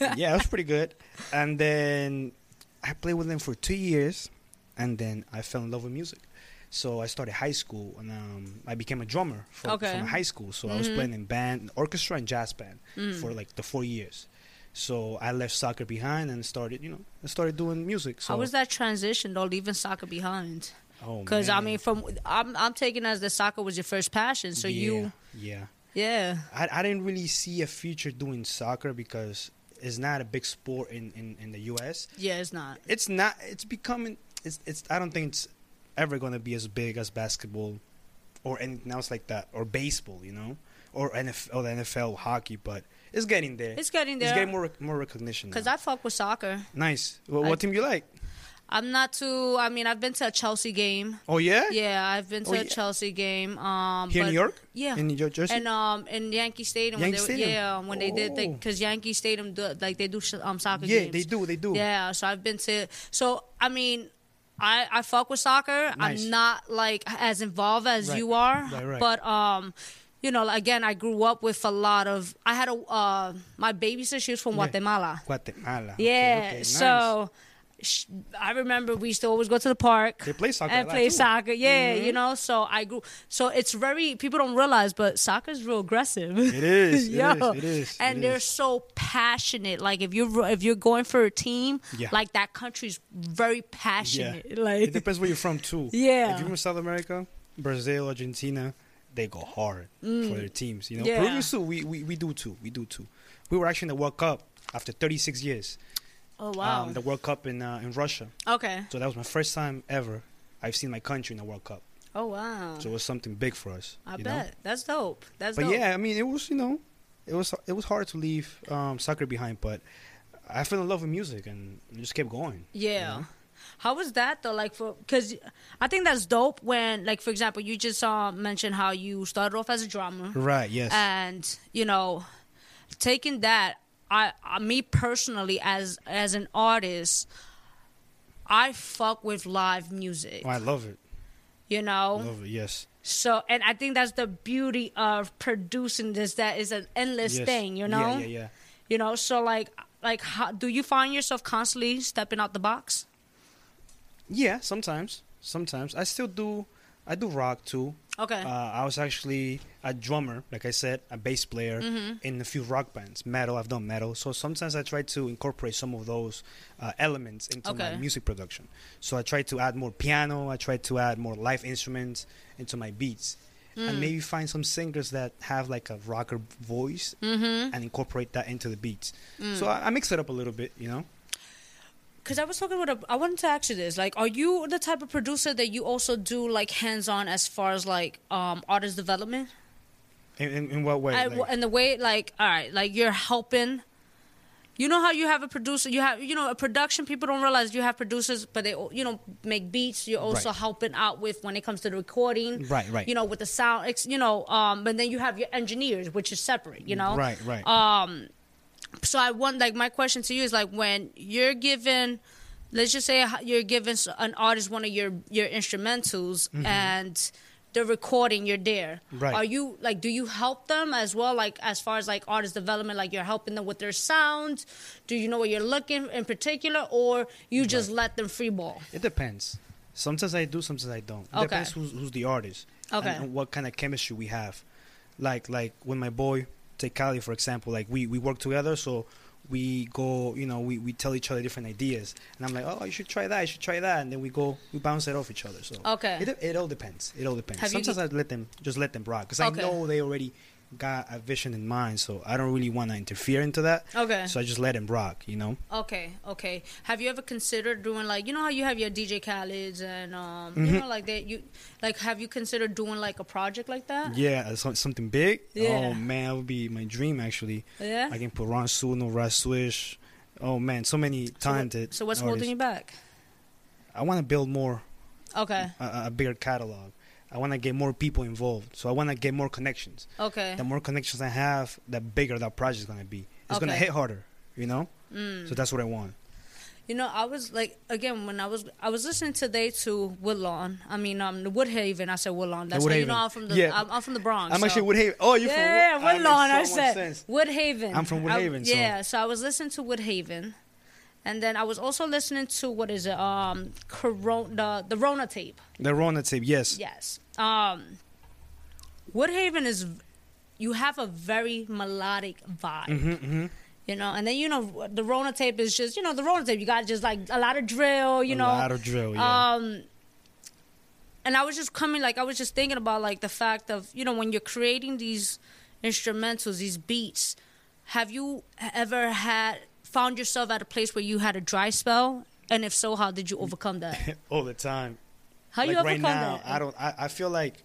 like, [laughs] yeah, I was pretty good. And then I played with them for two years, and then I fell in love with music. So I started high school, and um, I became a drummer for, Okay. from high school. So I was Mhm. playing in band, orchestra, and jazz band Mm. for like the four years. So I left soccer behind and started, you know, I started doing music. So how was that transition though, leaving soccer behind? Oh, Because I mean, from I'm I'm taking as the soccer was your first passion, so yeah, you yeah. yeah I, I didn't really see a future doing soccer because it's not a big sport in, in, in the U.S. yeah it's not It's not. It's becoming. It's. It's. I don't think it's ever going to be as big as basketball or anything else like that or baseball. You know, or NFL, or NFL hockey, but it's getting there. it's getting there. It's getting more more recognition. Because now. I fuck with soccer. nice. Well, I- what team you like? I'm not too. I mean, I've been to a Chelsea game. Oh yeah. Yeah, I've been to Oh, a yeah. Chelsea game. Um, Here in New York. Yeah. In New Jer- Jersey. and um in Yankee Stadium, Yankee when they, Stadium? yeah, when they did Oh. because Yankee Stadium do, like they do um soccer yeah, games. they do. They do. Yeah, so I've been to. So I mean, I I fuck with soccer. Nice. I'm not like as involved as Right. you are, Right, right. but um. You know, again, I grew up with a lot of. I had a uh, my babysitter. She was from. Guatemala. Guatemala. Yeah, okay, nice. so I remember we used to always go to the park They play soccer and play soccer. Yeah, Mhm. you know. So I grew. So it's very people don't realize, but soccer is real aggressive. It is. [laughs] It Yo. is. It is. and it they're is. so passionate. Like if you're if you're going for a team, Yeah. like that country's very passionate. Like It depends where you're from too. [laughs] Yeah. If you're from South America, Brazil, Argentina, they go hard for their teams. You know, Mm. Yeah. Peruvians too. We, we we do too. We do too. We were actually in the World Cup after 36 years. Oh wow. Um, the World Cup in uh, in Russia. okay. So that was my first time ever. I've seen my country in the World Cup. Oh wow. So it was something big for us. I you bet Know? that's dope. That's But dope. yeah, I mean, it was you know, it was it was hard to leave um, soccer behind, but I fell in love with music and just kept going. Yeah. know? How was that though? Like for because I think that's dope when like for example you just uh, mentioned how you started off as a drummer Right. Yes. and you know taking that I, I me personally as as an artist I fuck with live music. oh, I love it. You know. Love it. Yes. So and I think that's the beauty of producing this that is an endless yes. thing, you know? Yeah. Yeah. Yeah. You know, so like like how do you find yourself constantly stepping out the box? Yeah, sometimes. Sometimes I still do. I do rock too. Okay. Uh, I was actually a drummer, like I said, a bass player Mm-hmm. in a few rock bands. Metal, I've done metal. So sometimes I try to incorporate some of those uh, elements into my music production. So I try to add more piano. I try to add more live instruments into my beats, Mm. and maybe find some singers that have like a rocker voice mm-hmm. and incorporate that into the beats. Mm. So I, I mix it up a little bit, you know. Because I was talking about. a, I wanted to ask you this. Like, are you the type of producer that you also do like hands on as far as like um artist development? In, in, in what way? I, Like- and the way like all right, like you're helping. You know how you have a producer, you have you know a production. People don't realize you have producers, but they you know make beats. You're also Right. helping out with when it comes to the recording. Right, right. You know with the sound, you know. Um, but then you have your engineers, which is separate. You know. Right, right. Um, so I want like my question to you is like when you're given, let's just say you're given an artist one of your your instrumentals mm-hmm. and the recording you're there. Right. Are you like do you help them as well like as far as like artist development like you're helping them with their sound? Do you know what you're looking in particular or you just let them free ball? It depends. Sometimes I do, sometimes I don't. It Okay. depends who's, who's the artist. and- Okay. And, what kind of chemistry we have. Like like with my boy, take Cali for example. Like we, we work together, so we go. You know, we, we tell each other different ideas, and I'm like, oh, you should try that. You should try that, and then we go, we bounce it off each other. So Okay. it it all depends. It all depends. Have you Sometimes I let them just let them rock because Okay. I know they already got a vision in mind, so I don't really want to interfere into that. Okay. So I just let him rock. You know. Okay, okay. Have you ever considered doing like you know how you have your DJ Khaled's and um Mm-hmm. you know like that you like have you considered doing like a project like that? Yeah, uh, so- something big. Yeah. Oh man, that would be my dream actually. Yeah. I can put Ron Suno, Raz Swish. Oh man, so many talented. So what's artists. holding you back? I want to build more, Okay, a, a bigger catalog. I want to get more people involved. So I want to get more connections. okay. The more connections I have, the bigger that project is gonna be. It's gonna hit harder, you know. Mm. So that's what I want. You know, I was like again when I was I was listening today to Woodlawn. I mean, um, Woodhaven. I said Woodlawn. That's how you Woodhaven. know I'm from the Yeah. I'm, I'm from the Bronx. I'm so- actually Woodhaven. Oh, you're yeah, from Wood- Woodlawn. I so much said sense. Woodhaven. I'm from I- Woodhaven, so- yeah, so I was listening to Woodhaven, and then I was also listening to what is it? Um, Corona, the, the Rona tape. The Rona tape, yes. Yes. Um, Woodhaven is. You have a very melodic vibe. hmm hmm You know, and then you know the Rona tape is just you know the Rona tape. You got just like a lot of drill. You a know, a lot of drill. Yeah. um, and I was just coming, like, I was just thinking about, like, the fact of, you know, when you're creating these instrumentals, these beats, have you ever had, found yourself at a place where you had a dry spell? And if so, how did you overcome that? [laughs] All the time. How like you overcome right now, that? I don't. I, I feel like,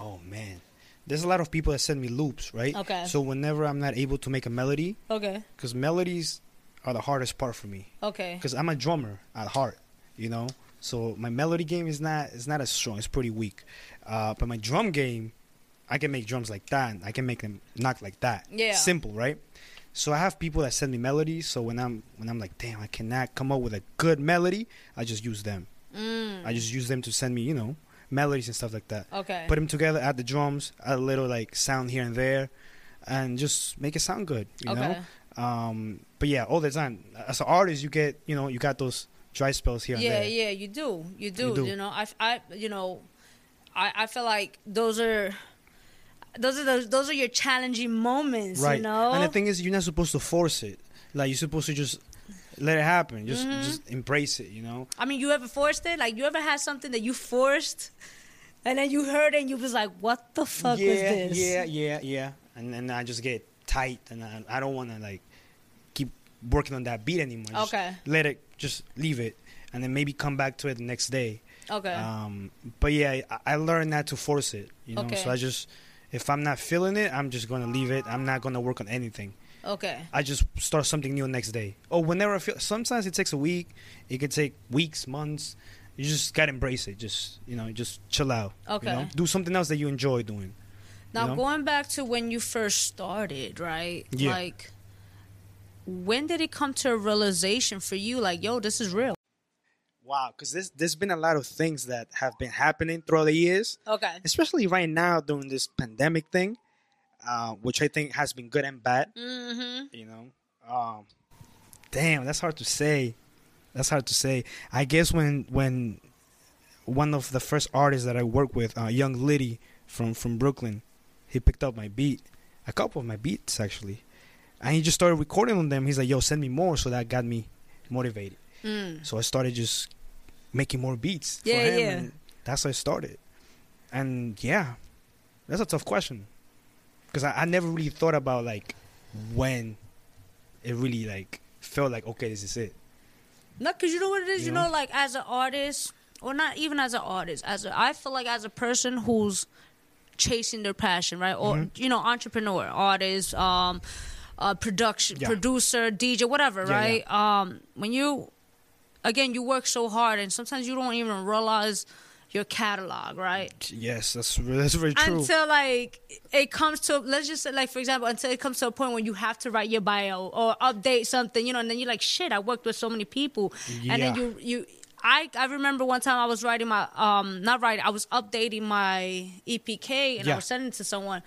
oh man, there's a lot of people that send me loops, right? Okay. So whenever I'm not able to make a melody, Okay, because melodies are the hardest part for me, okay, because I'm a drummer at heart, you know. So my melody game is not is not as strong. It's pretty weak. Uh, but my drum game, I can make drums like that. I can make them knock like that. Yeah. Simple, right? So I have people that send me melodies. So when I'm when I'm like, damn, I cannot come up with a good melody, I just use them. mm, I just use them to send me, you know, melodies and stuff like that. okay. Put them together, add the drums, add a little like sound here and there, and just make it sound good. You okay, know. Um, but yeah, all the time as an artist, you get you know you got those dry spells here yeah, and there. yeah, you do, you do. do. You know, I, I, you know, I, I feel like those are, those are those, those are your challenging moments. right. You know, And the thing is, you're not supposed to force it. Like you're supposed to just let it happen. Just Mm-hmm. just embrace it. You know. I mean, you ever forced it? Like, you ever had something that you forced, and then you heard it, and you was like, "What the fuck yeah, was this?" yeah, yeah, yeah. And then I just get tight, and I, I don't want to like keep working on that beat anymore. Just Okay. Let it. Just leave it, and then maybe come back to it the next day. Okay. Um, but yeah, I, I learned not to force it. You know. Okay. So I just, if I'm not feeling it, I'm just gonna leave it. I'm not gonna work on anything. okay. I just start something new next day. Or whenever I feel. Sometimes it takes a week. It could take weeks, months. You just gotta embrace it. Just you know, just chill out. Okay. You know? Do something else that you enjoy doing. Now, know? going back to when you first started, right? Yeah. Like, when did it come to a realization for you, like, yo, this is real? Wow, because there's there's been a lot of things that have been happening throughout the years, Okay. especially right now during this pandemic thing, uh, which I think has been good and bad. Mm-hmm. You know, um, damn, that's hard to say. That's hard to say. I guess when when one of the first artists that I worked with, uh, Young Liddy from from Brooklyn, he picked up my beat, a couple of my beats actually, and he just started recording on them. He's like, "Yo, send me more," so that got me motivated. Mm. So I started just making more beats. Yeah, for him, yeah. And that's how I started. And yeah, that's a tough question because I, I never really thought about like when it really like felt like okay, this is it. No, because you know what it is. You, You know? know? like as an artist, or not even as an artist, as a, I feel like as a person who's chasing their passion, right? Or Mm-hmm. you know, entrepreneur, artist, um, uh, production, Yeah. producer, DJ, whatever, Yeah, right? Um, when you, again, you work so hard, and sometimes you don't even realize your catalog, right? Yes, that's that's very true. Until like it comes to let's just say like for example until it comes to a point when you have to write your bio or update something you know and then you're like shit I worked with so many people. And then you you I I remember one time I was writing my um not writing I was updating my EPK and I was sending it to someone.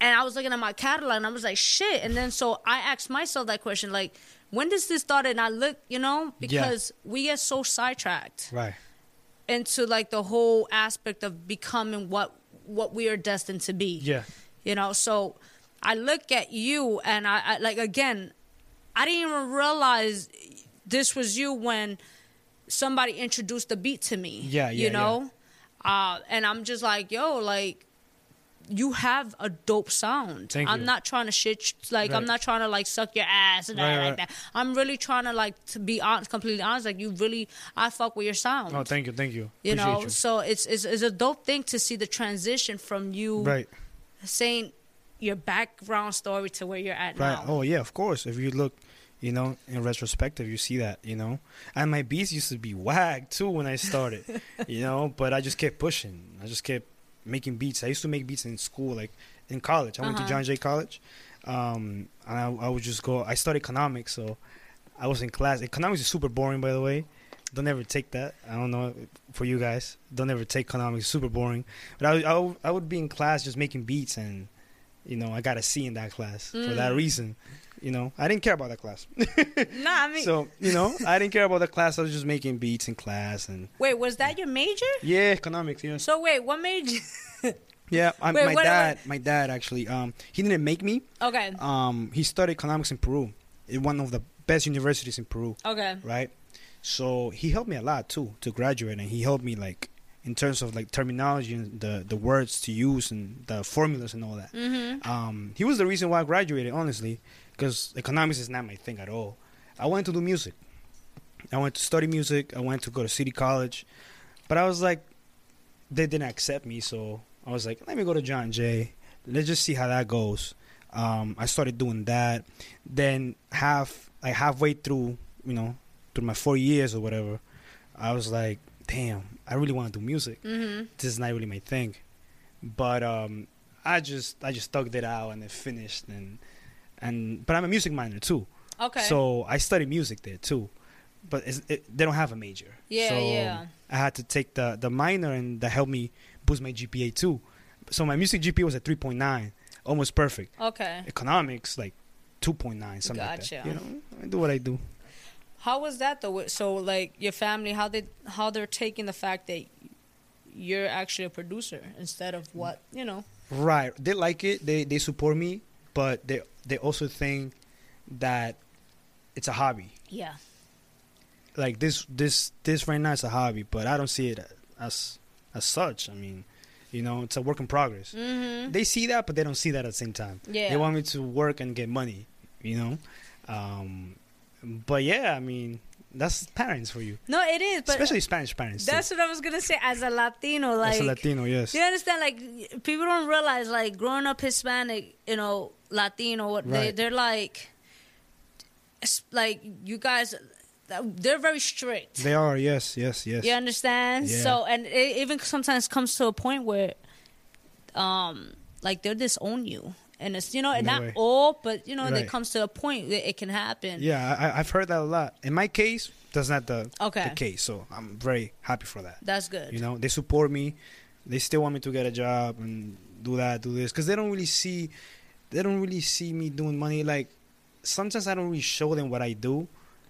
And I was looking at my catalog and I was like shit. And then so I asked myself that question like when does this start and I look you know because we get so sidetracked right. into like the whole aspect of becoming what what we are destined to be. Yeah. You know, so I look at you and I, I like again, I didn't even realize this was you when somebody introduced the beat to me. Yeah, yeah, You know? Uh and I'm just like, yo, like you have a dope sound. Thank I'm you. not trying to shit like I'm not trying to like suck your ass and Right, that, right. like that. I'm really trying to like to be honest, completely honest. Like you really I fuck with your sound Oh, thank you, thank you. you Appreciate know you. so it's, it's it's a dope thing to see the transition from you Right. saying your background story to where you're at Right. now Oh yeah, of course. If you look, you know, in retrospective, you see that, you know. And my beats used to be whack too when I started, [laughs] you know. But I just kept pushing. I just kept making beats. I used to make beats in school, like in college. I went to Uh-huh. John Jay College. Um, and I, I would just go. I studied economics, so I was in class. Economics is super boring, by the way. Don't ever take that. I don't know for you guys. Don't ever take economics. It's super boring. But I, would- I, I would be in class just making beats, and you know, I got a C in that class for that Mm. reason. You know, I didn't care about that class. [laughs] nah i mean so you know, I didn't care about the class. I was just making beats in class, and wait was that your major yeah, economics. Yeah, so wait what made you [laughs] yeah. I, Wait, my what- dad, my dad actually, um, he didn't make me. okay Um, he studied economics in Peru, in one of the best universities in Peru, okay right? So he helped me a lot too to graduate, and he helped me like in terms of like terminology and the the words to use and the formulas and all that. mm-hmm Um, he was the reason why I graduated, honestly, because economics is not my thing at all. I wanted to do music. I went to study music. I went to go to City College, but I was like, they didn't accept me, so I was like, let me go to John Jay. Let's just see how that goes. Um, I started doing that. Then half, like halfway through, you know, through my four years or whatever, I was like, damn, I really want to do music mm-hmm this is not really my thing. But um, I just I just thugged it out and it finished and and but I'm a music minor too. okay So I study music there too. But it, they don't have a major. Yeah, so yeah. I had to take the the minor and that helped me boost my GPA too. So my music GPA was at 3.9, almost perfect. okay Economics like 2.9, something like Gotcha. that. You know, I do what I do. How was that though? So like your family, how they how they're taking the fact that you're actually a producer instead of what you know? Right. They like it. They they support me, but they they also think that it's a hobby. Yeah. Like this this this right now is a hobby, but I don't see it as as such. I mean, you know, it's a work in progress. Mm-hmm. They see that, but they don't see that at the same time. Yeah. They want me to work and get money, you know. Um, but yeah, I mean, that's parents for you, No, it is, but especially Spanish parents. too. that's what I was gonna say. As a Latino, like As a Latino, yes. You understand? Like people don't realize, like growing up Hispanic, you know, Latino, what they Right. they're like, like you guys, they're very strict. They are, yes, yes, yes. You understand? Yeah. So, and it even sometimes comes to a point where, um, like they'll disown you, and it's you know, No not way. all, but you know, Right. it comes to a point that it can happen. Yeah, I, I've heard that a lot. In my case, that's not the Okay. the case, so I'm very happy for that. That's good. You know, they support me. They still want me to get a job and do that, do this, because they don't really see, they don't really see me doing money. Like sometimes I don't really show them what I do,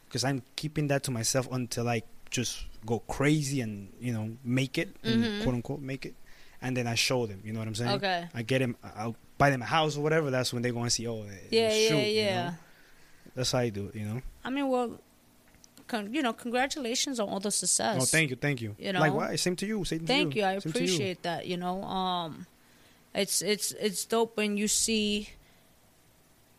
because I'm keeping that to myself until I just go crazy and you know make it, and Mhm. quote unquote make it, and then I show them. You know what I'm saying? Okay. I get them. I'll buy them a house or whatever. That's when they go and see. Oh, Yeah, shoot, yeah, you yeah. know? That's how I do it. You know. I mean, well, con- you know, congratulations on all the success. Oh, thank you, thank you. You know? Likewise, same to you. Same to Thank you. I Same to you. appreciate that. You know, um, it's it's it's dope when you see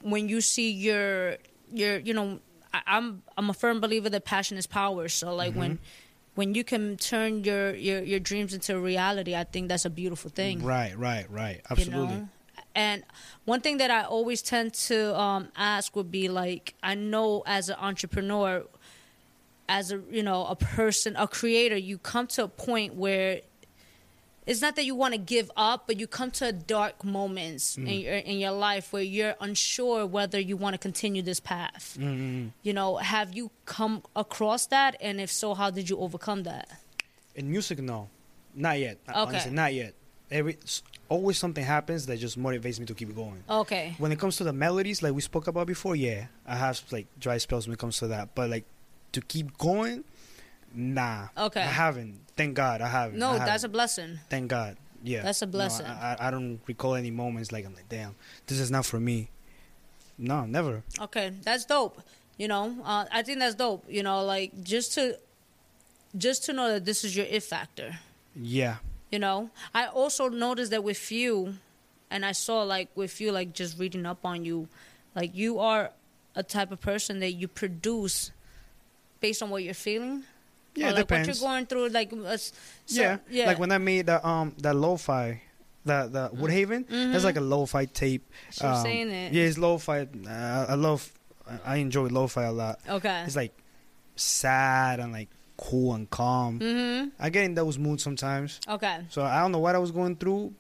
when you see your your you know I, I'm I'm a firm believer that passion is power. So like when Mm-hmm. when you can turn your your your dreams into reality, I think that's a beautiful thing. Right, right, right. you Absolutely. know? And one thing that I always tend to um, ask would be like, I know as an entrepreneur, as a you know a person, a creator, you come to a point where it's not that you want to give up, but you come to dark moments in your in your life where you're unsure whether you want to continue this path. Mm-hmm. You know, have you come across that, and if so, how did you overcome that? In music, no, not yet. Okay. Honestly, not yet. Every always something happens that just motivates me to keep going. Okay, When it comes to the melodies, like we spoke about before, yeah, I have like dry spells when it comes to that. But like to keep going, nah. Okay. I haven't. Thank God, I haven't. no, I that's a blessing. Thank God. Yeah. That's a No, blessing. I, I, I don't recall any moments like I'm like, damn, this is not for me. No, never. Okay, that's dope. You know, uh, I think that's dope. You know, like just to just to know that this is your it factor. Yeah. You know, I also noticed that with you, and I saw like with you, like just reading up on you, like you are a type of person that you produce based on what you're feeling. Yeah, or, like depends. what you're going through. Like, uh, so- yeah. yeah. Like when I made the um that lo-fi, the the Woodhaven, that's like a lo-fi tape. She was um, saying it. Yeah, it's lo-fi. Uh, I love. I enjoy lo-fi a lot. Okay. It's like sad and like cool and calm. Mm-hmm. I get in those moods sometimes. Okay. So I don't know what I was going through,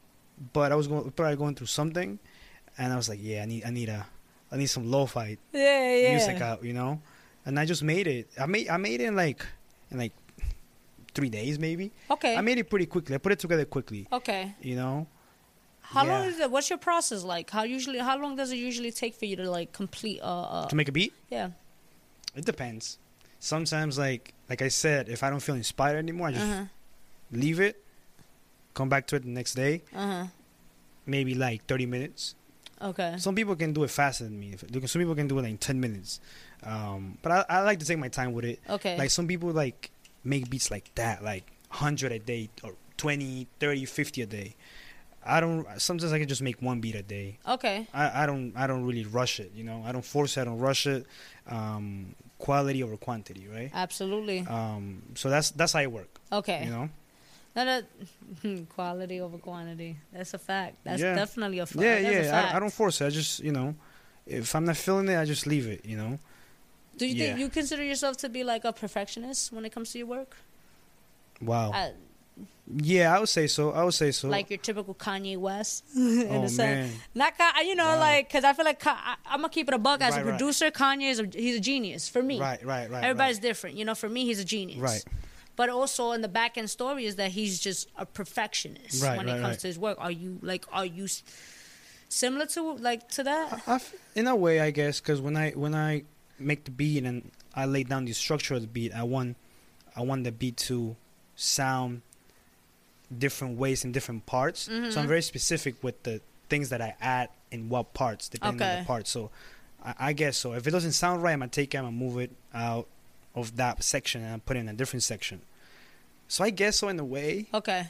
but I was going probably going through something, and I was like, yeah, I need I need a I need some lo-fi Yeah, yeah. music out, you know. And I just made it. I made I made it in like in like three days maybe. Okay. I made it pretty quickly. I put it together quickly, okay. you know. How long is it? What's your process like? How usually? How long does it usually take for you to like complete? Uh, uh To make a beat, yeah. it depends. Sometimes, like like I said, if I don't feel inspired anymore, I just Uh huh. leave it, come back to it the next day, Uh huh. maybe like thirty minutes. Okay. Some people can do it faster than me. Some people can do it like in ten minutes. Um, but I, I like to take my time with it. Okay. Like some people like make beats like that, like 100 a day or 20, 30, 50 a day. I don't sometimes I can just make one beat a day. okay. I, I don't I don't really rush it, you know. I don't force it, I don't rush it. Um, quality over quantity, right? Absolutely. Um, so that's that's how I work, Okay. you know. Not a [laughs] quality over quantity. That's a fact. That's Yeah. definitely a fact. yeah, That's a yeah. fact. I, I don't force it. I just, you know, if I'm not feeling it, I just leave it, you know. Do you yeah. think you consider yourself to be like a perfectionist when it comes to your work? Wow. Uh, yeah, I would say so. I would say so. like your typical Kanye West. [laughs] in oh a sense. man. Not you know, Wow. like because I feel like I, I'm gonna keep it a buck as a Right, right. producer. Kanye is a, he's a genius for me. Right, right, right. Everybody's different, you know. For me, he's a genius. Right. But also in the back end story is that he's just a perfectionist Right, when it comes right. to his work. Are you like are you similar to like to that? I f in a way, I guess, because when I when I make the beat and I lay down the structure of the beat. I want I want the beat to sound different ways in different parts. So I'm Mhm. very specific with the things that I add in what parts, depending on the parts. So I, I guess so. If it doesn't sound right, I'm gonna take it, I'm gonna move it out of that section and put it in a different section. So I guess so in a way. Okay.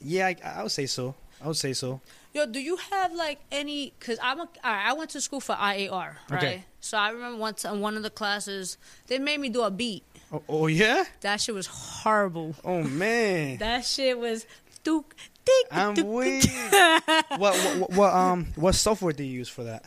Yeah, I, I would say so. I would say so. Yo, do you have like any? Cause I'm a, I went to school for IAR, right? Okay. So I remember once in one of the classes they made me do a beat. Oh, oh yeah. That shit was horrible. Oh man. [laughs] That shit was dook dick. I'm dook, weak. [laughs] what, what what um what software do you use for that?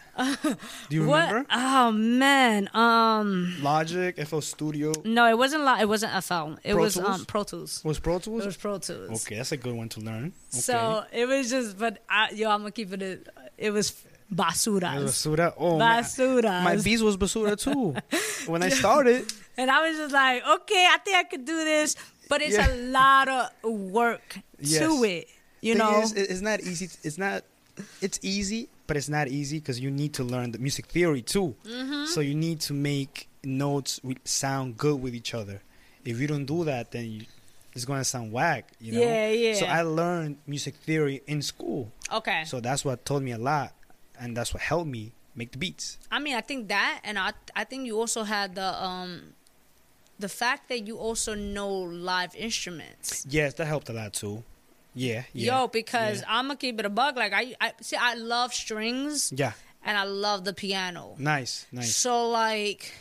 Do you What? remember? Oh man. Um. Logic, FL Studio, No, it wasn't. Li- it wasn't FL. It Pro was Tools? um Pro Tools. was Pro It Tools. was Pro Tools. Okay, that's a good one to learn. Okay. So it was just, but I, yo, I'm gonna keep it. It was It basuras. basura. Oh man. basuras. My beats was basura too. [laughs] when I started, And I was just like, okay, I think I could do this, but it's Yeah. a lot of work Yes. to it. You thing know, is, it- it's not easy. It's not. It's easy, but it's not easy because you need to learn the music theory too. Mm-hmm. So you need to make notes sound good with each other. If you don't do that, then you, it's gonna sound whack. You know. Yeah, yeah. So I learned music theory in school. okay. So that's what taught me a lot, and that's what helped me make the beats. I mean, I think that, and I, I think you also had the, um, the fact that you also know live instruments. Yes, that helped a lot too. Yeah, yeah. Yo, because yeah. I'm gonna keep it a bug. Like I, I see, I love strings yeah, and I love the piano. nice, nice. So like,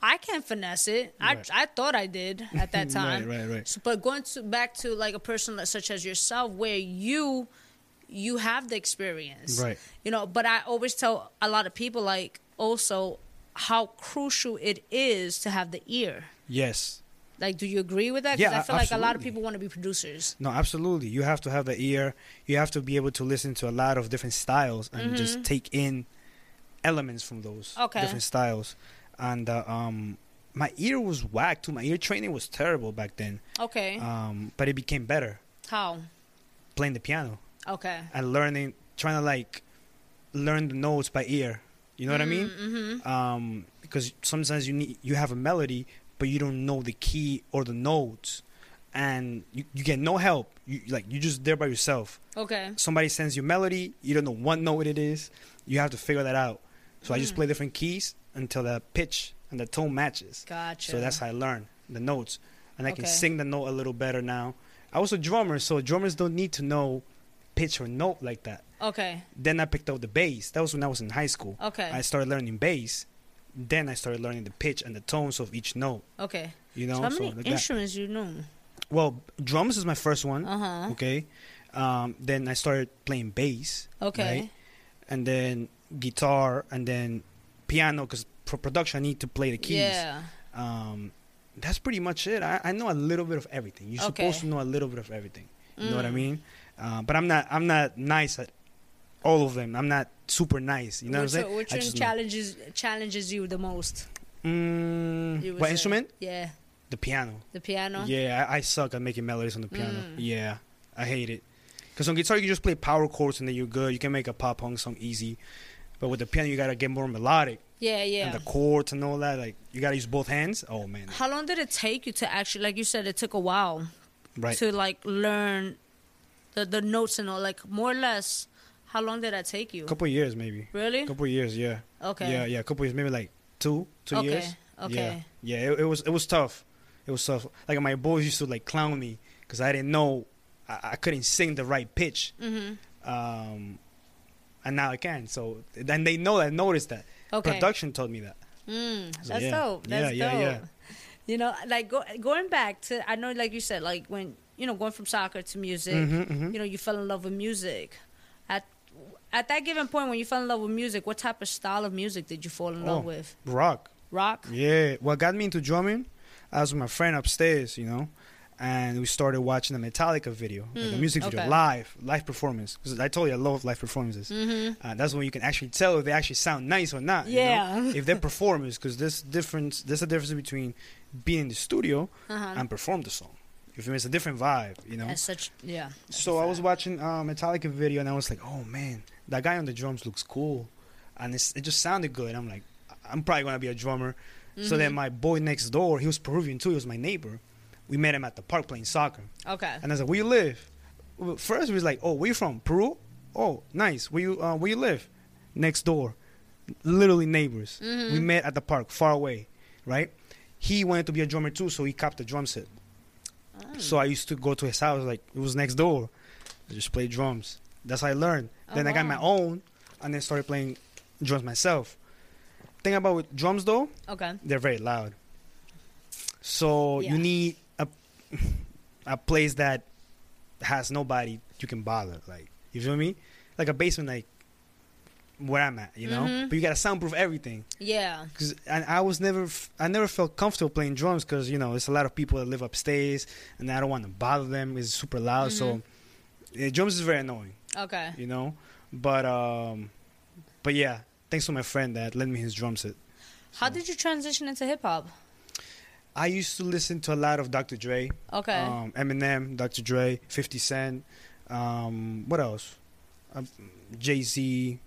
I can finesse it. Right. I I thought I did at that [laughs] time. right, right, right. So, but going to back to like a person such as yourself, where you you have the experience, Right. You know, but I always tell a lot of people like also how crucial it is to have the ear. Yes. Like, do you agree with that? 'Cause Yeah, I feel like a lot of people want to be producers. No, absolutely. You have to have the ear. You have to be able to listen to a lot of different styles and just take in elements from those Mm-hmm. Okay. different styles. And uh, um, my ear was whack too. My ear training was terrible back then. Okay, Um, but it became better how? playing the piano Okay, and learning, trying to like learn the notes by ear. You know what I mean? Mm-hmm. um, because sometimes you need you have a melody but you don't know the key or the notes. And you, you get no help. You like you're just there by yourself. Okay, somebody sends you melody you don't know what note it is. You have to figure that out. So i just Mm. play different keys until the pitch and the tone matches. Gotcha. so that's how i learn the notes. And i can sing the note a little better now. I was a drummer so drummers don't need to know pitch or note like that okay. then i picked up the bass that was when i was in high school Okay. I started learning bass. Then I started learning the pitch and the tones of each note. okay. You know, so how many like that. instruments you know? Well, drums is my first one. Uh huh. Okay. Um, then I started playing bass. Okay. right? And then guitar, and then piano. Because for production, I need to play the keys. Yeah. Um, that's pretty much it. I, I know a little bit of everything. You're Okay. supposed to know a little bit of everything. You know what I Mm. mean? Uh, but I'm not. I'm not nice at all of them. I'm not super nice. You know which what I'm saying? which I one just know. challenges challenges you the most? Mm, You what say? instrument? Yeah, The piano. the piano. Yeah, I, I suck at making melodies on the piano. Mm. Yeah, I hate it. Because on guitar you just play power chords and then you're good. You can make a pop punk song easy. But with the piano you gotta get more melodic Yeah, yeah. and the chords and all that. Like you gotta use both hands. Oh man, How long did it take you to actually, like you said, it took a while right? to like learn the the notes and all, like more or less. How long did that take you? A couple years maybe. Really? A couple years, yeah. Okay. Yeah, yeah. A couple years, maybe like two, two Okay, years. okay. Yeah, yeah. It, it was it was tough. It was tough. Like my boys used to like clown me because I didn't know I, I couldn't sing the right pitch. Mm-hmm. Um, and now I can. So then they know that. Noticed that. Okay. Production told me that. Mm, So, that's yeah. dope. That's Yeah, yeah, dope. yeah. You know, like go, going back to, I know, like you said, like when you know, going from soccer to music. Mhm, mhm. You know, you fell in love with music. At at that given point, when you fell in love with music, what type of style of music did you fall in love Oh. with? Rock. Rock. Yeah. What got me into drumming? I was with my friend upstairs, you know, and we started watching a Metallica video, like a Mm, music video, okay. live, live performance. Because I told you I love live performances. Mm-hmm. Uh, that's when you can actually tell if they actually sound nice or not. you know? Yeah. [laughs] if they're performers, because there's difference. There's a difference between being in the studio Uh-huh. and perform the song. If it's a different vibe, you know. As such, yeah. So I was watching uh, Metallica video and I was like, oh man, that guy on the drums looks cool, and it's, it just sounded good. I'm like, I'm probably gonna be a drummer, So then my boy next door, he was Peruvian too. He was my neighbor. We met him at the park playing soccer. Okay. And I was like, "Where you live?" First, he was like, "Oh, where you from? Peru? Oh, nice. Where you uh, where you live?" Next door, literally neighbors. We met at the park, far away, right? He wanted to be a drummer too, so he copped a drum set. So I used to go to his house, like it was next door. I just play drums. That's how I learned. Oh, then I got my own, and then started playing drums myself. Thing about with drums though, Okay. they're very loud. So Yeah. you need a [laughs] a place that has nobody you can bother. Like you feel me? Like a basement, like where I'm at, you know. Mhm. But you gotta soundproof everything. Yeah. Cause and I was never, I never felt comfortable playing drums because you know there's a lot of people that live upstairs and I don't want to bother them. It's super loud, so yeah, drums is very annoying, Okay. you know. But um, but yeah, thanks to my friend that lent me his drum set. How did you transition into hip hop? I used to listen to a lot of Dr. Dre, Okay. um, Eminem, Dr. Dre, 50 Cent, um, what else? Uh, Jay Z,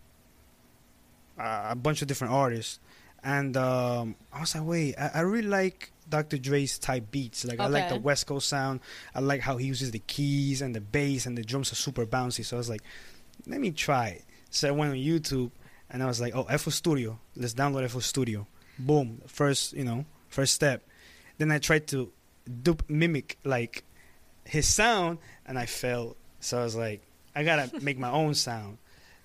uh, a bunch of different artists. And um, I was like, wait, I, I really like Dr. Dre's type beats. Like, I like the West Coast sound. I like how he uses the keys and the bass, and the drums are super bouncy. So I was like, let me try it. So I went on YouTube, and I was like, oh, FL Studio. Let's download FL Studio. Boom. First, you know, first step. Then I tried to dupe, mimic like his sound, and I failed. So I was like, I gotta [laughs] make my own sound.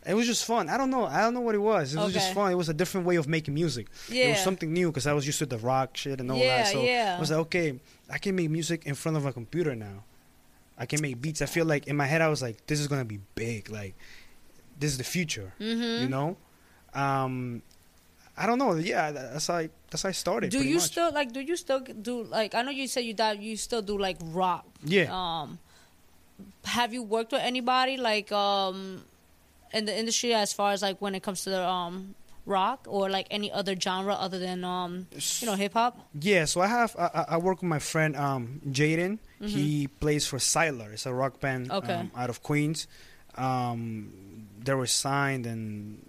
It was just fun. I don't know. I don't know what it was. It was just fun. It was a different way of making music. yeah. It was something new because I was used to the rock shit and all Yeah, that. So yeah. I was like, okay, I can make music in front of a computer now. I can make beats. I feel like in my head, I was like, this is gonna be big. Like, this is the future. mm-hmm. You know. Um, I don't know. Yeah, that's how I, that's how I started. do you much. still like? Do you still do like? I know you said you that you still do like rock. Yeah. Um, have you worked with anybody like um, in the industry as far as like when it comes to the um rock or like any other genre other than um you know hip hop? Yeah, so I have I, I- work with my friend um, Jaden. He plays for Siler. It's a rock band Mm-hmm. Okay. um, out of Queens. Um, they were signed and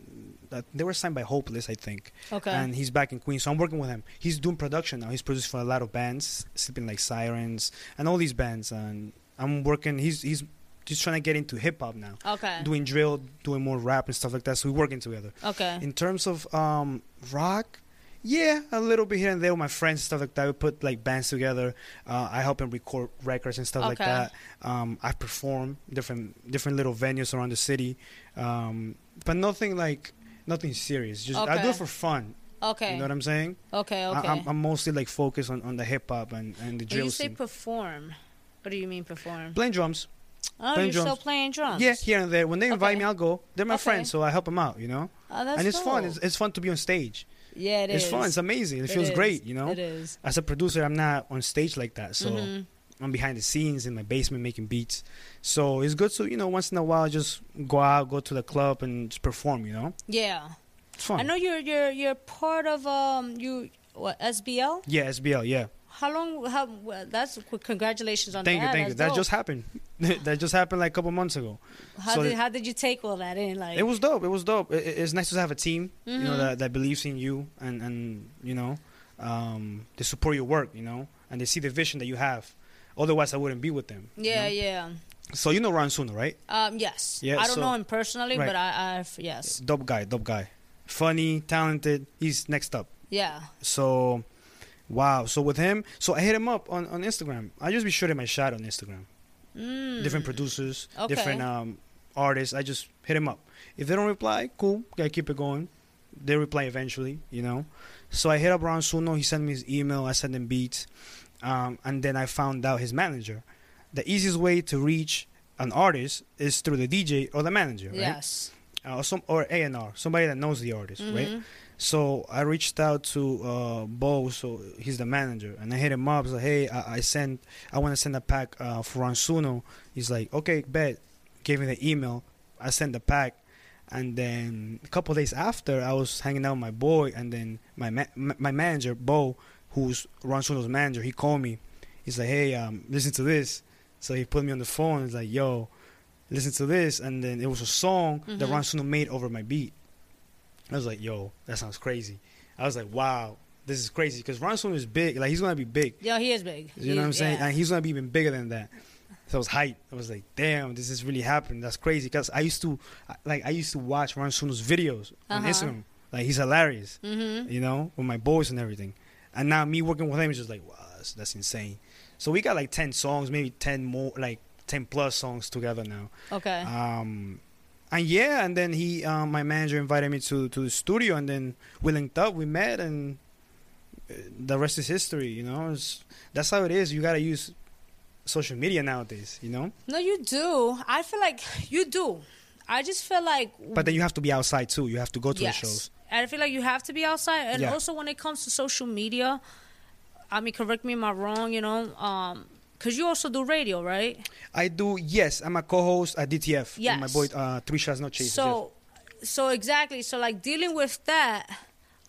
that they were signed by Hopeless, I think. Okay. And he's back in Queens, so I'm working with him. He's doing production now. He's produced for a lot of bands, sleeping like Sirens and all these bands. And I'm working. He's he's just trying to get into hip hop now, okay. doing drill, doing more rap and stuff like that. So we're working together. Okay. In terms of um, rock, yeah, a little bit here and there with my friends, stuff like that. We put like bands together. Uh, I help them record records and stuff like that. Um, I perform different different little venues around the city, um, but nothing like nothing serious. Just I do it for fun. Okay. You know what I'm saying? okay. Okay. I, am I'm mostly like focused on, on the hip hop and, and the when drill you say scene. perform, what do you mean perform? Playing drums. Oh, playing you're still playing drums. Yeah, here and there. When they invite Okay. me, I'll go. They're my Okay. friends, so I help them out. You know, Oh, that's and it's fun. It's, it's fun to be on stage. yeah, it it's is. fun. It's amazing. It, It feels is. great. You know. It is. as a producer, I'm not on stage like that, so Mhm. I'm behind the scenes in my basement making beats. So it's good to you know once in a while just go out, go to the club, and just perform. You know, Yeah. it's fun. I know you're you're you're part of um you what SBL. Yeah, SBL. Yeah, How long? How? Well, that's congratulations on thank that. you, thank you. That's That just happened. [laughs] that just happened like a couple months ago. How so did how did you take all that in? Like It was dope. It was dope. It, it- it's nice to have a team, you know, Mhm. that, that believes in you and and you know, um, they support your work, you know, and they see the vision that you have. Otherwise, I wouldn't be with them. you yeah, know? yeah. So you know Ron Suno, right? Um, yes. Yeah, I don't so- know him personally, Right. but I, I've yes, Dope guy, dope guy, funny, talented. He's next up. yeah. So, wow. So with him, so I hit him up on, on Instagram. I just be shooting my shot on Instagram. Mm. Different producers, Okay. different um, artists. I just hit him up. If they don't reply, cool. Gotta keep it going. They reply eventually, you know. So I hit up Ron Suno. He sent me his email. I sent him beats, um, and then I found out his manager. The easiest way to reach an artist is through the DJ or the manager, right? Yes. Uh, or some or A and R, somebody that knows the artist, right? So I reached out to uh, Bo, so he's the manager, and I hit him up. Like, "Hey, I, I sent, I want to send a pack uh, for Ron Suno." He's like, "Okay, bet." Gave me the email. I sent the pack, and then a couple days after, I was hanging out with my boy, and then my ma- my manager Bo, who's Ron Suno's manager, he called me. He's like, "Hey, um, listen to this." So he put me on the phone. He's like, "Yo, listen to this," and then it was a song that Mhm. Ron Suno made over my beat. I was like, yo, that sounds crazy. I was like, wow, this is crazy because Ransom is big. Like he's gonna be big. Yeah, he is big. You know what I'm saying? Yeah. And he's gonna be even bigger than that. So I was hyped. I was like, damn, this is really happening. That's crazy. Because I used to, like, I used to watch Ron Suno's videos on Uh-huh. Instagram. Like, he's hilarious. Mm-hmm. You know, with my boys and everything. And now me working with him is just like, wow, that's, that's insane. So we got like ten songs, maybe ten more, like ten plus songs together now. Okay. Um, and yeah, and then he, um, my manager invited me to to the studio, and then we linked up, we met, and uh, the rest is history. You know, it's, that's how it is. You gotta use social media nowadays. You know, no, you do. I feel like you do. I just feel like. but then you have to be outside too. You have to go to yes. the shows. I feel like you have to be outside. And Yeah. also when it comes to social media, I mean, correct me if I'm wrong. You know, um, because you also do radio, right? I do. Yes, I'm a co-host at DTF. with My boy, uh, Three Shots No Chasers. So, so exactly. So like dealing with that,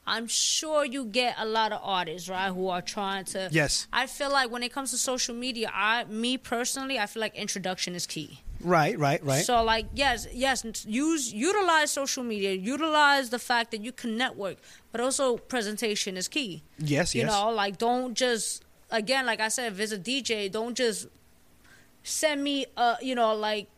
I'm sure you get a lot of artists, right, who are trying to. yes. I feel like when it comes to social media, I, me personally, I feel like introduction is key. Right, right, right. So like yes, yes, use utilize social media, utilize the fact that you can network, but also presentation is key. yes, You yes. You know, like don't just again, like I said, if it's a DJ, don't just send me a you know like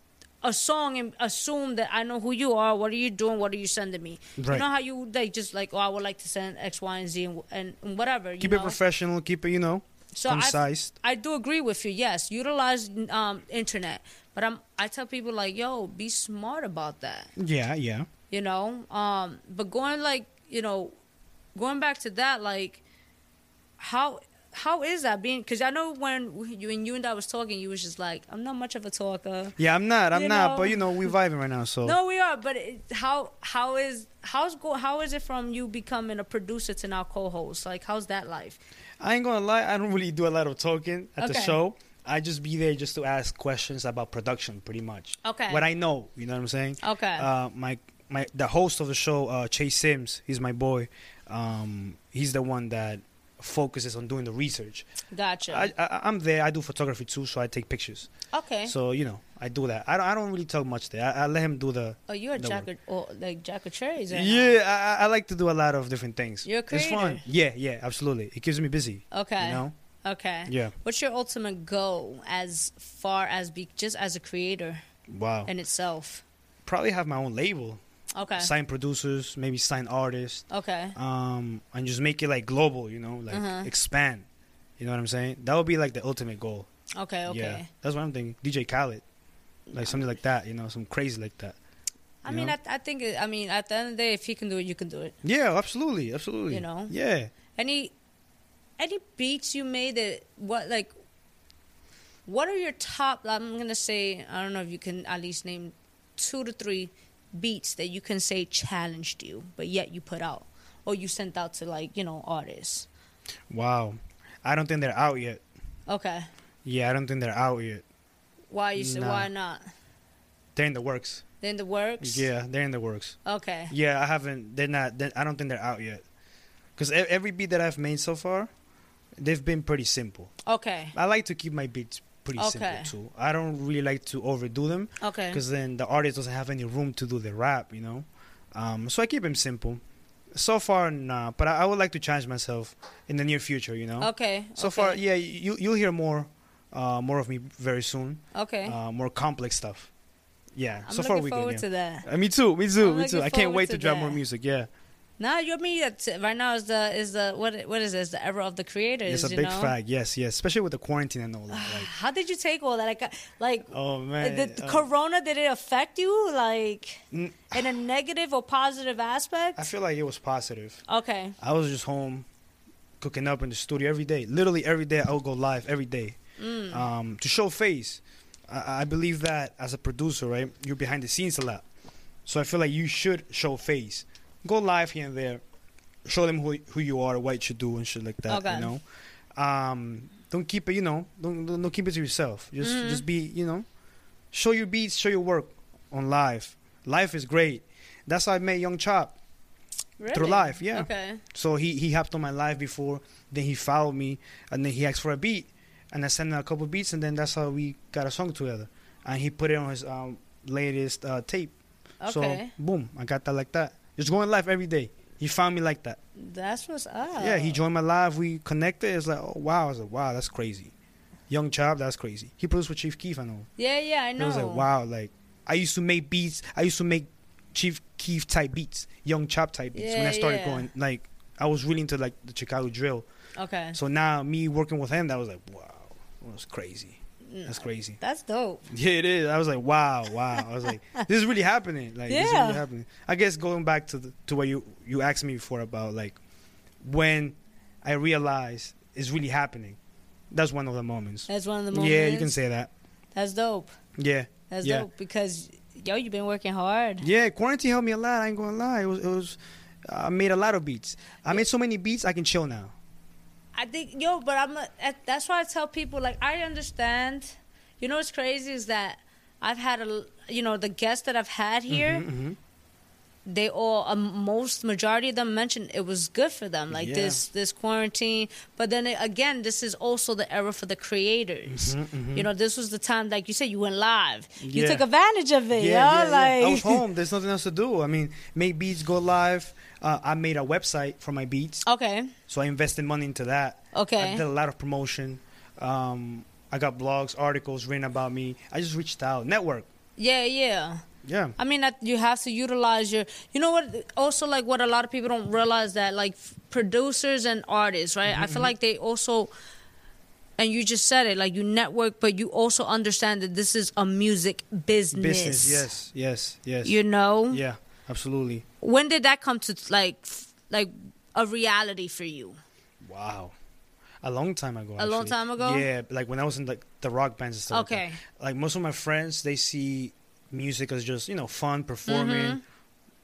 a song and assume that I know who you are. What are you doing? What are you sending me? Right. You know how you like just like oh I would like to send X, Y, and Z and, and, and whatever. You keep know? it professional. Keep it, you know, So I concise. I do agree with you. Yes, utilize um, internet, but I'm I tell people like, yo, be smart about that. Yeah, yeah. You know, um, but going like you know, going back to that, like, how how is that being? Because I know when you when you and I was talking, you was just like, I'm not much of a talker. Yeah, I'm not. I'm You not. know? But you know, we're vibing right now. So No, we are. But it, how how is how's go how is it from you becoming a producer to now co-host? Like, how's that life? I ain't gonna lie. I don't really do a lot of talking at the Okay. show. I just be there just to ask questions about production, pretty much. Okay. What I know, you know what I'm saying? Okay. Uh, my my the host of the show, uh, Chase Sims. He's my boy. Um, he's the one that focuses on doing the research. gotcha. I, I I'm there. I do photography too, so I take pictures. okay. So you know, I do that. I don't I don't really talk much there. I, I let him do the. Oh, you're a jack of, or oh, like jack of cherries. Right Yeah, I, I- I like to do a lot of different things. You're a It's fun. Yeah, yeah, absolutely. It keeps me busy. Okay. You know. Okay. Yeah. What's your ultimate goal as far as be just as a creator Wow. in itself? Probably have my own label. Okay. Sign producers, maybe sign artists. Okay. um, and just make it like global, you know, like Uh-huh. expand. You know what I'm saying? That would be like the ultimate goal. Okay. Okay. Yeah, that's what I'm thinking. DJ Khaled, like something like that. You know, some crazy like that. I mean? I, I think I mean at the end of the day, if he can do it, you can do it. Yeah, absolutely, absolutely. You know? Yeah. Any any beats you made that what like what are your top I'm gonna say I don't know if you can at least name two to three beats that you can say challenged you, but yet you put out or you sent out to like, you know, artists. Wow. I don't think they're out yet. Okay. Yeah, I don't think they're out yet. Why you Nah. why not? They're in the works. They're in the works? Yeah, they're in the works. Okay. Yeah, I haven't. They're not. They're, I don't think they're out yet. Because every beat that I've made so far, they've been pretty simple. Okay. I like to keep my beats pretty Okay. simple too. I don't really like to overdo them. Okay. because then the artist doesn't have any room to do the rap, you know. Um, so I keep them simple. So far, nah, but I, I would like to challenge myself in the near future, you know. Okay. So okay. far, yeah, you you'll hear more, uh, more of me very soon. Okay. Uh, more complex stuff. Yeah. I'm so far we good. to that. Uh, me too. Me too. I'm me too. I can't wait to to drop more music. Yeah. Now you mean that right now is the is the what what is this the era of the creators? It's a big know? fact. Yes. Yes. Especially with the quarantine and all that. [sighs] Like, How did you take all that? Like, uh, like oh man. did the uh, Corona did it affect you like in a negative or positive aspect? I feel like it was positive. Okay. I was just home cooking up in the studio every day. Literally every day I would go live every day Mm. um, to show face. I, I believe that as a producer, right, you're behind the scenes a lot. So I feel like you should show face. Go live here and there. Show them who who you are, what you do, and shit like that. Okay. You know, um, don't keep it. You know, don't don't, keep it to yourself. Just Mhm. just be. You know, show your beats, show your work on live. Life is great. That's how I met Young Chop. Really? Through life, yeah. Okay. So he he hopped on my live before, then he followed me, and then he asked for a beat, and I sent him a couple beats, and then that's how we got a song together, and he put it on his um, latest uh, tape. Okay. So boom, I got that like that. Just going live every day. He found me like that. That's what's up. Yeah, he joined my live. We connected. It's like, oh wow. I was like, wow, that's crazy. Young Chop, that's crazy. He produced with Chief Keef, I know. Yeah, yeah, I It know. was like, wow, like I used to make beats. I used to make Chief Keef type beats, Young Chop type beats. when I started yeah. going, like, I was really into like the Chicago drill. Okay. So now me working with him, that was like, wow, that was crazy. Mm. That's crazy. That's dope. [laughs] Yeah, it is. I was like, wow, wow. I was like, this is really happening. Like, this is really happening. I guess going back to the, to what you you asked me before about like when I realized it's really happening. That's one of the moments. That's one of the moments. Yeah, you can say that. That's dope. Yeah, That's Yeah. dope because yo, you've been working hard. yeah. Quarantine helped me a lot. I ain't gonna lie. It was, it was. I made a lot of beats. I made so many beats. I can chill now. I think yo, but I'm. A, that's why I tell people like I understand. You know what's crazy is that I've had a you know the guests that I've had here. Mhm, mhm. They all um, most majority of them mentioned it was good for them like Yeah. this this quarantine. But then it, again, this is also the era for the creators. Mhm, mhm. You know, this was the time like you said you went live. You took advantage of it. Yeah, yeah, like yeah. I was [laughs] home. There's nothing else to do. I mean, make beats go live. Uh, I made a website for my beats, Okay. so I invested money into that. okay I did a lot of promotion. Um, I got blogs, articles written about me. I just reached out, network. Yeah, yeah. Yeah, I mean that you have to utilize your. You know what? Also, like what a lot of people don't realize that like producers and artists, right? I feel mm-hmm. like they also, and you just said it, like you network, but you also understand that this is a music business. business. Yes, yes, yes. You know. yeah, absolutely. When did that come to like, like a reality for you? Wow, a long time ago. A long time ago? Yeah, like when I was in like the rock bands and stuff. like. Okay. like most of my friends they see music as just you know fun performing Mm-hmm.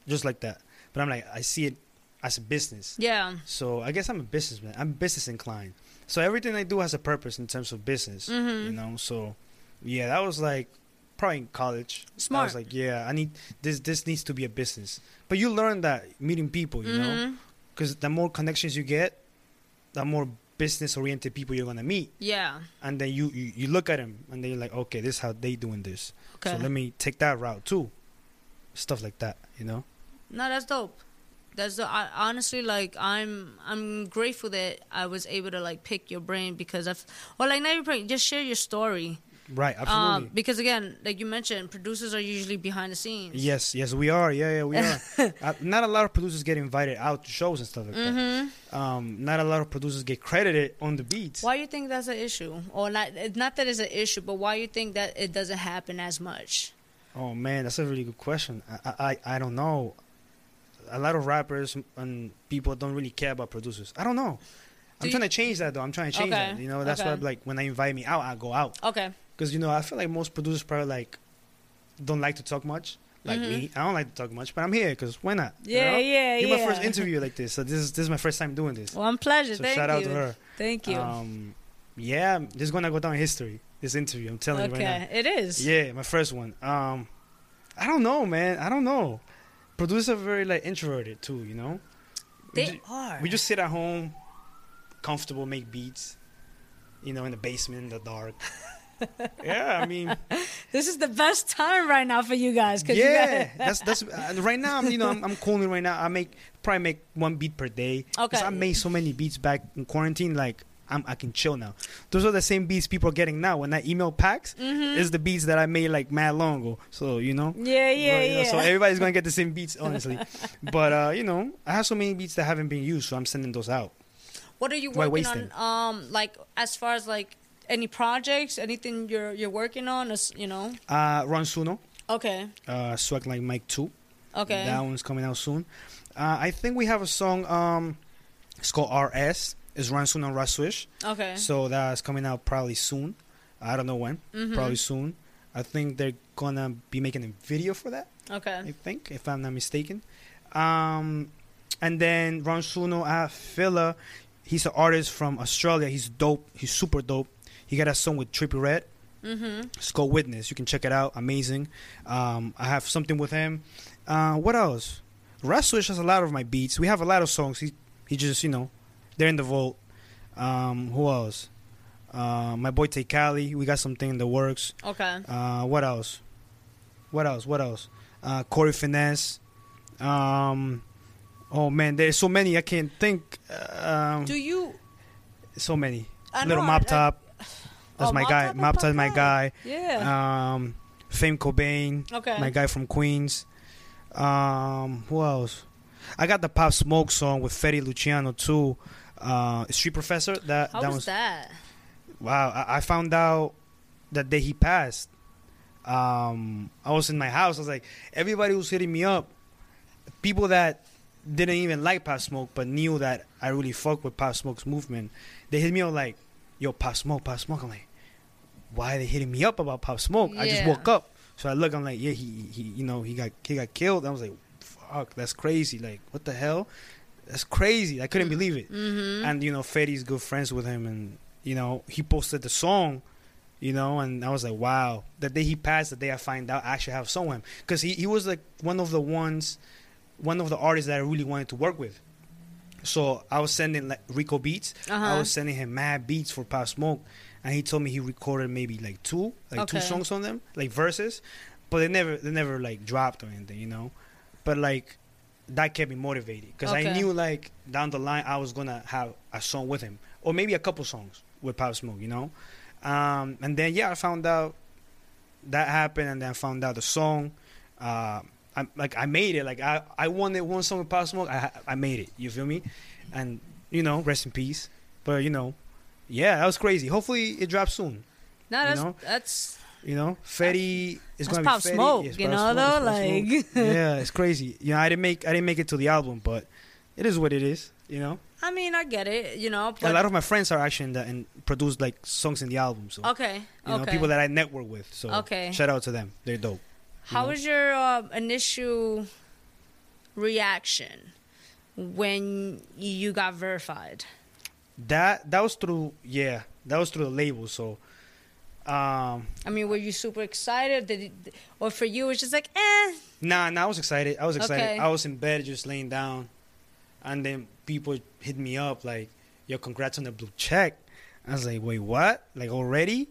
just like that but i'm like i see it as a business Yeah. so i guess i'm a businessman i'm business inclined so everything i do has a purpose in terms of business Mhm. you know so yeah that was like probably in college Smart. i was like yeah i need this this needs to be a business but you learn that meeting people you know Mhm. because the more connections you get the more business oriented people you're gonna meet Yeah. and then you, you you look at them and then you're like okay this is how they doing this Okay. so let me take that route too. Stuff like that, you know. No, that's dope. That's the I, honestly like I'm I'm grateful that I was able to like pick your brain because I've or like not your brain, just share your story. Right, absolutely. Um, because again, like you mentioned, producers are usually behind the scenes. yes, yes, we are. Yeah, yeah, we are. [laughs] uh, not a lot of producers get invited out to shows and stuff like Mm-hmm. that. Um, not a lot of producers get credited on the beats. Why you think that's an issue, or not? Not that it's an issue, but why you think that it doesn't happen as much? Oh man, that's a really good question. I, I I don't know. A lot of rappers and people don't really care about producers. I don't know. I'm Do trying to change that though. I'm trying to change Okay, that. You know, that's okay. why like when they invite me out, I go out. Okay. Because you know, I feel like most producers probably like don't like to talk much. Like Mhm. me, I don't like to talk much, but I'm here because why not? Yeah, yeah, You're yeah. my first interview like this, so this is this is my first time doing this. Well, I'm pleasure. so Thank shout you. out to her. Thank you. Um, yeah, this is gonna go down in history. This interview, I'm telling you right okay, it is. Yeah, my first one. Um, I don't know, man. I don't know. Producers are very like introverted too. You know, we, They are. we just sit at home, comfortable, make beats. You know, in the basement, in the dark. [laughs] [laughs] yeah, I mean, This is the best time right now for you guys. Cause yeah, guys, that's that's uh, right now. I'm you know I'm, I'm cooling right now. I make probably make one beat per day. Okay. I made so many beats back in quarantine. Like I'm I can chill now. Those are the same beats people are getting now. When I email packs, Mhm. is the beats that I made like mad long ago. So you know. Yeah, yeah, you know, yeah. So everybody's gonna get the same beats, honestly. [laughs] but uh, you know, I have so many beats that haven't been used, so I'm sending those out. what are you Why working on? Um, like as far as like any projects, anything you're you're working on, is you know? Uh, Ron Suno, Okay, uh, Swag Like Mike Two. okay. That one's coming out soon. Uh, I think we have a song. Um, it's called RS. It's Ron Suno and Rah Swish. Okay. So that's coming out probably soon. I don't know when. Mhm. Probably soon. I think they're gonna be making a video for that. Okay. I think, if I'm not mistaken. Um, and then Ron Suno at Filla, he's an artist from Australia. He's dope. He's super dope. He got a song with Trippie Redd. Mm-hmm. It's called Witness. You can check it out. Amazing. Um, I have something with him. Uh, what else? Rah Swish has a lot of my beats. We have a lot of songs. He he just you know, they're in the vault. Um, who else? Uh, my boy Tay Cali. We got something in the works. Okay. Uh, what else? What else? What else? Uh, Corey Finesse. Um, Oh man, there's so many I can't think. Um, Do you? so many. Little Mop Top. That's Oh, my guy. Top is my my guy. Yeah. Um, Fame Cobain. okay. My guy from Queens. Um, who else? I got the Pop Smoke song with Fetty Luciano too. Uh, Street Professor. That How that was, was that? wow. I, I found out that day he passed. Um, I was in my house. I was like, everybody was hitting me up. People that didn't even like Pop Smoke, but knew that I really fuck with Pop Smoke's movement. They hit me up like, "Yo, Pop Smoke, Pop Smoke." I'm like, why are they hitting me up about Pop Smoke? I just woke up, so I look. I'm like, yeah, he, he, you know, he got he got killed. I was like, fuck, that's crazy. Like, what the hell? That's crazy. I couldn't believe it. Mm-hmm. And you know, Fetty's good friends with him, and you know, he posted the song. You know, and I was like, wow. The day he passed, the day I find out, I actually have song him because he, he was like one of the ones, one of the artists that I really wanted to work with. So I was sending like Rico beats. I Uh-huh. was sending him mad beats for Pop Smoke, and he told me he recorded maybe like two, like two songs on them, like verses, but they never they never like dropped or anything, you know. But like that kept me motivated because I knew like down the line I was gonna have a song with him or maybe a couple songs with Pop Smoke, you know. Um, and then yeah, I found out that happened, and then I found out the song. Uh, I like I made it. Like I I wanted one song with Pop Smoke. I I made it. You feel me? And you know, rest in peace. But you know, yeah, that was crazy. Hopefully it drops soon. No, that's know? that's You know, Fetty is going to be Pop Fetty. Smoke, Yes, you know, though, it's Pop Smoke. like- [laughs] yeah, it's crazy. You know, I didn't make I didn't make it to the album, but it is what it is. You know, I mean, I get it. You know, a lot of my friends are actually in the, and produced like songs in the album. So okay, you know, okay. people that I network with. So Okay. shout out to them. They're dope. How know? was your uh, initial reaction when you got verified? That that was through yeah, that was through the label. So um I mean, were you super excited? Did it, or for you, it's just like, eh? Nah, nah, I was excited. I was excited. Okay. I was in bed just laying down, and then people hit me up like, "Yo, congrats on the blue check." I was like, "Wait, what? Like already?"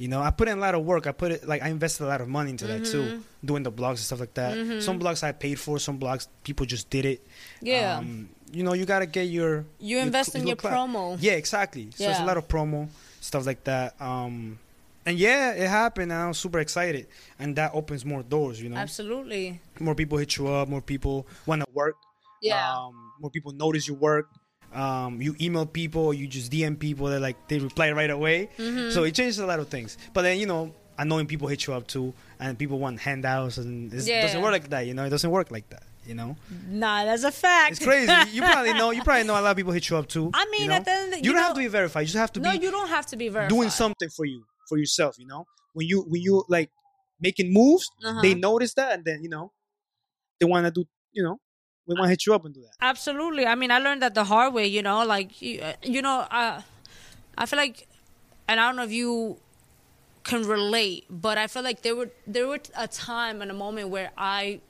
You know, I put in a lot of work. I put it like I invested a lot of money into that too, Mhm. doing the blogs and stuff like that. Mhm. Some blogs I paid for, some blogs people just did it. Yeah, Um, you know, you gotta get your you your invest cl- in your clout. promo. Yeah, exactly. So it's a lot of promo stuff like that. Um, and yeah, it happened, and I was super excited, and that opens more doors. You know, Absolutely. more people hit you up, more people want to work. Yeah. Um, more people notice your work. Um, you email people, you just DM people. That like they reply right away. Mhm. So it changes a lot of things. But then you know, annoying people hit you up too, and people want handouts, and it Yeah. doesn't work like that. You know, it doesn't work like that. You know, nah, that's a fact. it's crazy. [laughs] you probably know. You probably know a lot of people hit you up too. I mean, you know? at the end, of the, you, you, don't know, have to be verified. You just have to no, be you don't have to be verified. doing something for you, for yourself. You know, when you when you like making moves, Uh-huh. they notice that, and then you know, they want to do. You know, we want to hit you up and do that. Absolutely. I mean, I learned that the hard way. You know, like you, uh, you know, uh, I feel like, and I don't know if you can relate, but I feel like there were there were a time and a moment where I,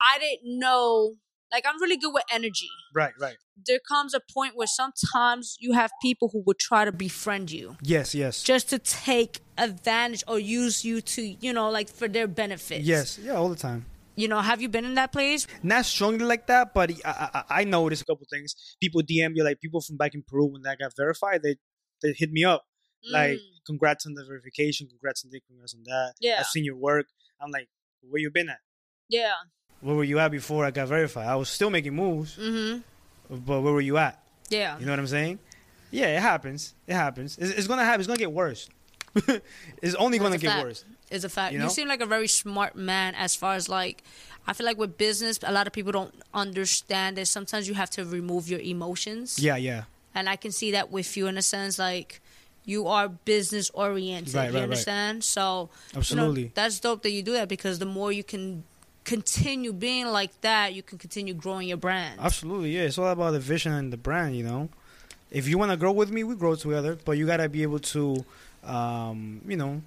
I didn't know. Like I'm really good with energy. Right, right. There comes a point where sometimes you have people who would try to befriend you Yes, yes, just to take advantage or use you to, you know, like for their benefits. yes, yeah, all the time. You know, have you been in that place? Not strongly like that, but I, I, I noticed a couple things. People DM you, like people from back in Peru when that got verified, they they hit me up like, Mm. congrats on the verification, congrats on this, congrats on that. Yeah. I've seen your work. I'm like, where you been at? Yeah. Where were you at before I got verified? I was still making moves, Mhm. but where were you at? Yeah. You know what I'm saying? Yeah, it happens. It happens. It's, it's gonna happen. It's gonna get worse. [laughs] it's only gonna get fact. worse. Is a fact. You You, seem like a very smart man as far as like I feel like with business a lot of people don't understand that sometimes you have to remove your emotions. Yeah, yeah. And I can see that with you in a sense like you are business oriented. Right, you right, right. understand? So you know, Absolutely. that's dope that you do that because the more you can continue being like that, you can continue growing your brand. Absolutely, yeah. It's all about the vision and the brand, you know. If you want to grow with me, we grow together. But you gotta be able to, um, you know,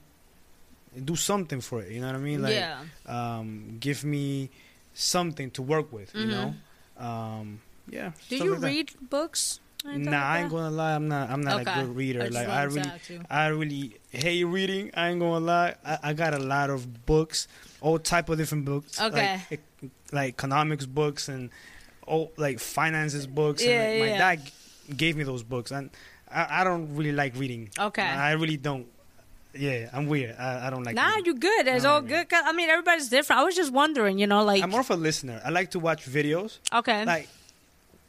do something for it. You know what I mean? Like, yeah. um, give me something to work with. You Mhm. know. Um, yeah. Do you like that. read books? Anything Nah, like I ain't gonna lie. I'm not. I'm not Okay. a good reader. I like I really. I really hate reading. I ain't gonna lie. I, I got a lot of books, all type of different books. Okay. Like, like economics books and all like finances books. Yeah, and like, my dad gave me those books, and I, I don't really like reading. Okay. I really don't. Yeah, I'm weird. I, I don't like. Nah, you good. It's all good. 'Cause, I mean, everybody's different. I was just wondering, you know, like I'm more of a listener. I like to watch videos. okay. Like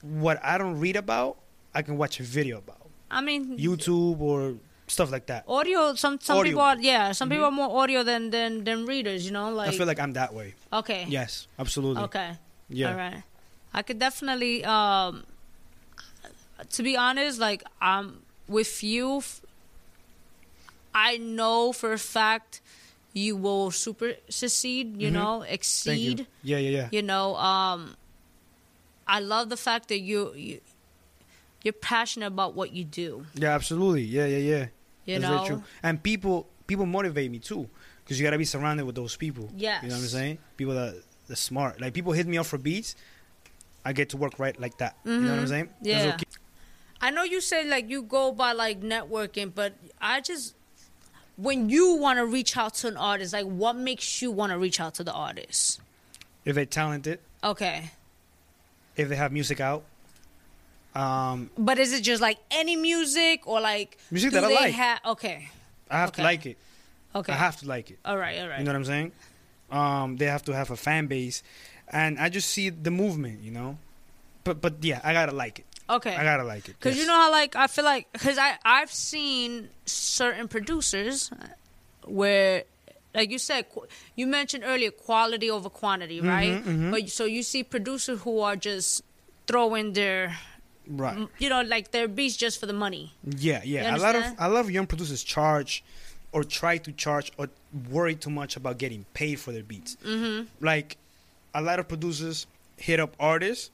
what I don't read about, I can watch a video about I mean, YouTube or stuff like that. audio. Some some Audio. people are yeah. Some people are Mhm. more audio than than than readers. You know, like I feel like I'm that way. okay, Yes, absolutely. okay, Yeah. all right. I could definitely. um To be honest, like um with you, f- I know for a fact you will super succeed. You Mhm. know, exceed. you. Yeah, yeah, yeah. you know um i love the fact that you, you you're passionate about what you do Yeah, absolutely. Yeah, yeah, yeah. you That's very know true. And people people motivate me too, because you gotta be surrounded with those people. Yeah, You know what I'm saying? People that that smart. Like people hit me up for beats, I get to work right like that. You know what I'm Mhm. saying? Yeah. keep- i know you say like you go by like networking but i just when you want to reach out to an artist like what makes you want to reach out to the artist If they're talented, okay if they have music out, um, but is it just like any music or like Music that I they like. ha- okay I have Okay. to like it. okay I have to like it. all right all right You know what I'm saying? Um, they have to have a fan base, and I just see the movement. You know, but but yeah, I gotta like it. Okay I gotta like it. Because you know how like I feel like because I I've seen certain producers where like you said qu- you mentioned earlier quality over quantity right mhm. but so you see producers who are just throwing their right. you know like their beats just for the money Yeah, yeah. A lot of understand? I love young producers charge or try to charge or worry too much about getting paid for their beats. mm-hmm Like a lot of producers hit up artists,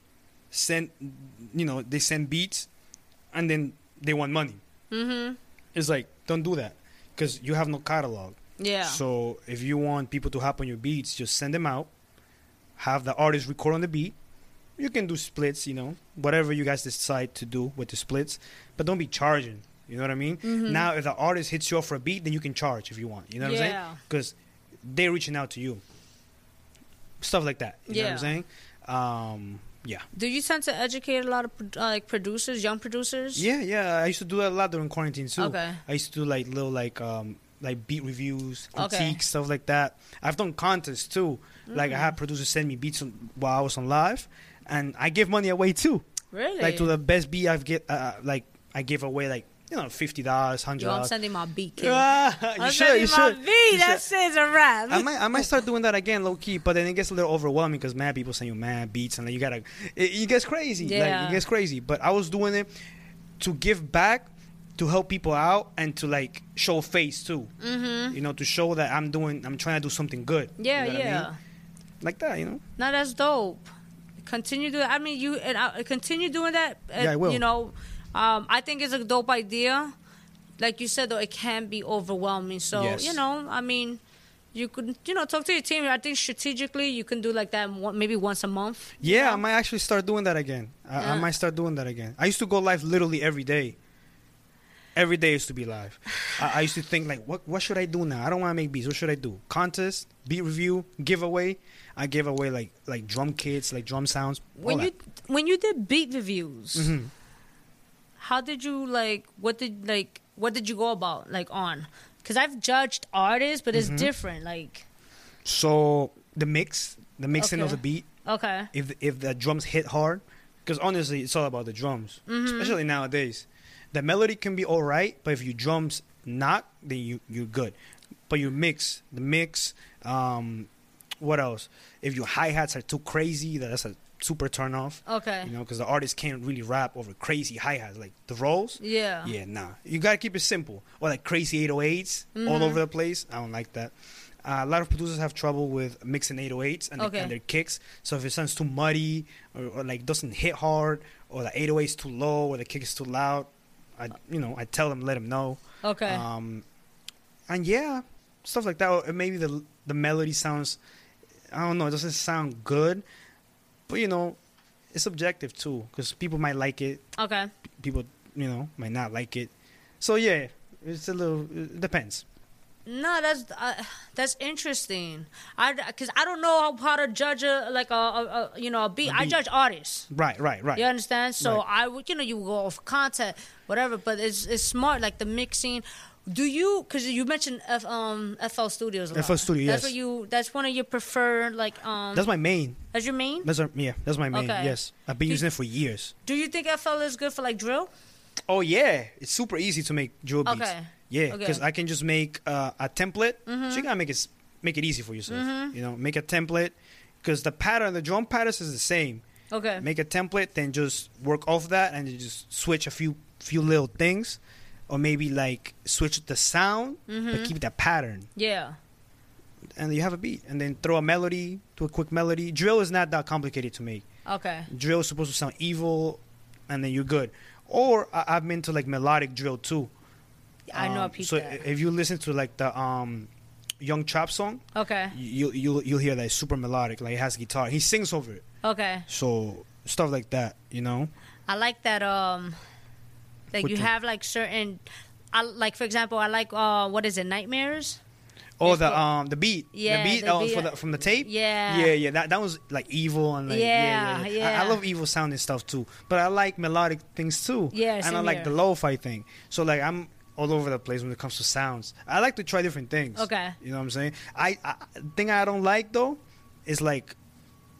send you know they send beats, and then they want money. mm-hmm It's like don't do that because you have no catalog. yeah So if you want people to hop on your beats, just send them out. Have the artist record on the beat. You can do splits, you know, whatever you guys decide to do with the splits, but don't be charging. You know what I mean? Mhm. Now, if the artist hits you up for a beat, then you can charge if you want. You know what I'm saying? Yeah. Because they're reaching out to you. Stuff like that. You know what Yeah. I'm saying? Um, yeah. do you tend to educate a lot of uh, like producers young producers Yeah, yeah. I used to do that a lot during quarantine too. okay I used to do like little like um like beat reviews, Okay. critiques, stuff like that. I've done contests too. Like I Mm. had producers send me beats on, while I was on live, and I give money away too. really Like to the best beat I've get, uh, like I give away like you know fifty dollars, hundred Yo, I'm sending my beat kid. Ah, I'm you should, you my should. beat. you That shit's a rap. I might, I might start doing that again, low key. But then it gets a little overwhelming because mad people send you mad beats, and then you gotta, it, it gets crazy. Like, Yeah. it gets crazy. But I was doing it to give back, to help people out, and to like show face too. mm-hmm. You know, to show that I'm doing, I'm trying to do something good. Yeah, You know what I yeah. mean? Like that, you know. No, that's dope. Continue doing. I mean, you and I, continue doing that. uh, Yeah, I will. You know, um, I think it's a dope idea. Like you said, though, it can be overwhelming. So Yes. you know, I mean, you could you know talk to your team. I think strategically, you can do like that maybe once a month. Yeah, I might actually start doing that again. I, I might start doing that again. I used to go live literally every day. Every day used to be live. I, I used to think like, what what should I do now? I don't want to make beats. What should I do? Contest, beat review, giveaway. I gave away like like drum kits, like drum sounds. when you when you did beat reviews, hmm how did you like? What did like? What did you go about like on? Because I've judged artists, but it's Mhm. different. Like, So the mix, the mixing of Okay. the beat. okay, If if the drums hit hard, because honestly, it's all about the drums. Mhm. Especially nowadays, the melody can be all right, but if your drums not then you you're good. But your mix, the mix, um, what else? If your hi hats are too crazy, that's a super turn off. okay, You know, because the artist can't really rap over crazy hi hats like the rolls. yeah, Yeah, nah. You gotta keep it simple. Or like crazy 808s all Mhm. over the place. I don't like that. Uh, a lot of producers have trouble with mixing 808s and, Okay. and their kicks. So if it sounds too muddy or, or like doesn't hit hard, or the 808 is too low, or the kick is too loud, I you know I tell them let them know. okay. Um, and yeah, stuff like that. Or maybe the the melody sounds, I don't know, it doesn't sound good, but you know, it's subjective too because people might like it Okay. people you know might not like it so yeah it's a little it depends No, that's uh, that's interesting. I because I don't know how, how to judge a like a, a, a you know a beat. A I beat. judge artists. Right, right, right. You understand? So Right. I would, you know, you go off content, whatever. But it's it's smart, like the mixing. Do you? Because you mentioned F, um FL Studios. FL Studio, That's yes. what you. That's one of your preferred like um. That's my main. That's your main. That's our, yeah, that's my main. Okay. Yes, I've been Do- using it for years. Do you think FL is good for like drill? Oh yeah, it's super easy to make drill beats. Okay. Yeah, Okay. because I can just make uh, a template. So Mm-hmm. you gotta make it make it easy for yourself. You know, make a template because the pattern, the drum patterns is the same. Okay. Make a template, then just work off that, and you just switch a few few little things, or maybe like switch the sound, Mm-hmm. but keep that pattern, yeah. and you have a beat. And then throw a melody to a quick melody. Drill is not that complicated to make. Okay. drill is supposed to sound evil, and then you're good. Or I- I've been to like melodic drill too. I know. Um, a piece so that. if you listen to like the um, Young Chop song, Okay. you you'll you'll hear that it's super melodic. Like it has guitar. He sings over it. Okay. So stuff like that, you know. I like that. Um, like Which you one? have like certain. I like, for example, I like uh, what is it? Nightmares. Oh, the um the beat, Yeah, the beat, the oh, beat. for the, from the tape. Yeah. yeah, yeah. That that was like evil and like yeah, Yeah, yeah. yeah. I, I love evil sounding stuff too, but I like melodic things too. Yeah, and I like here. the lo-fi thing. So like I'm all over the place when it comes to sounds. I like to try different things. Okay. You know what I'm saying? I, I thing I don't like though is like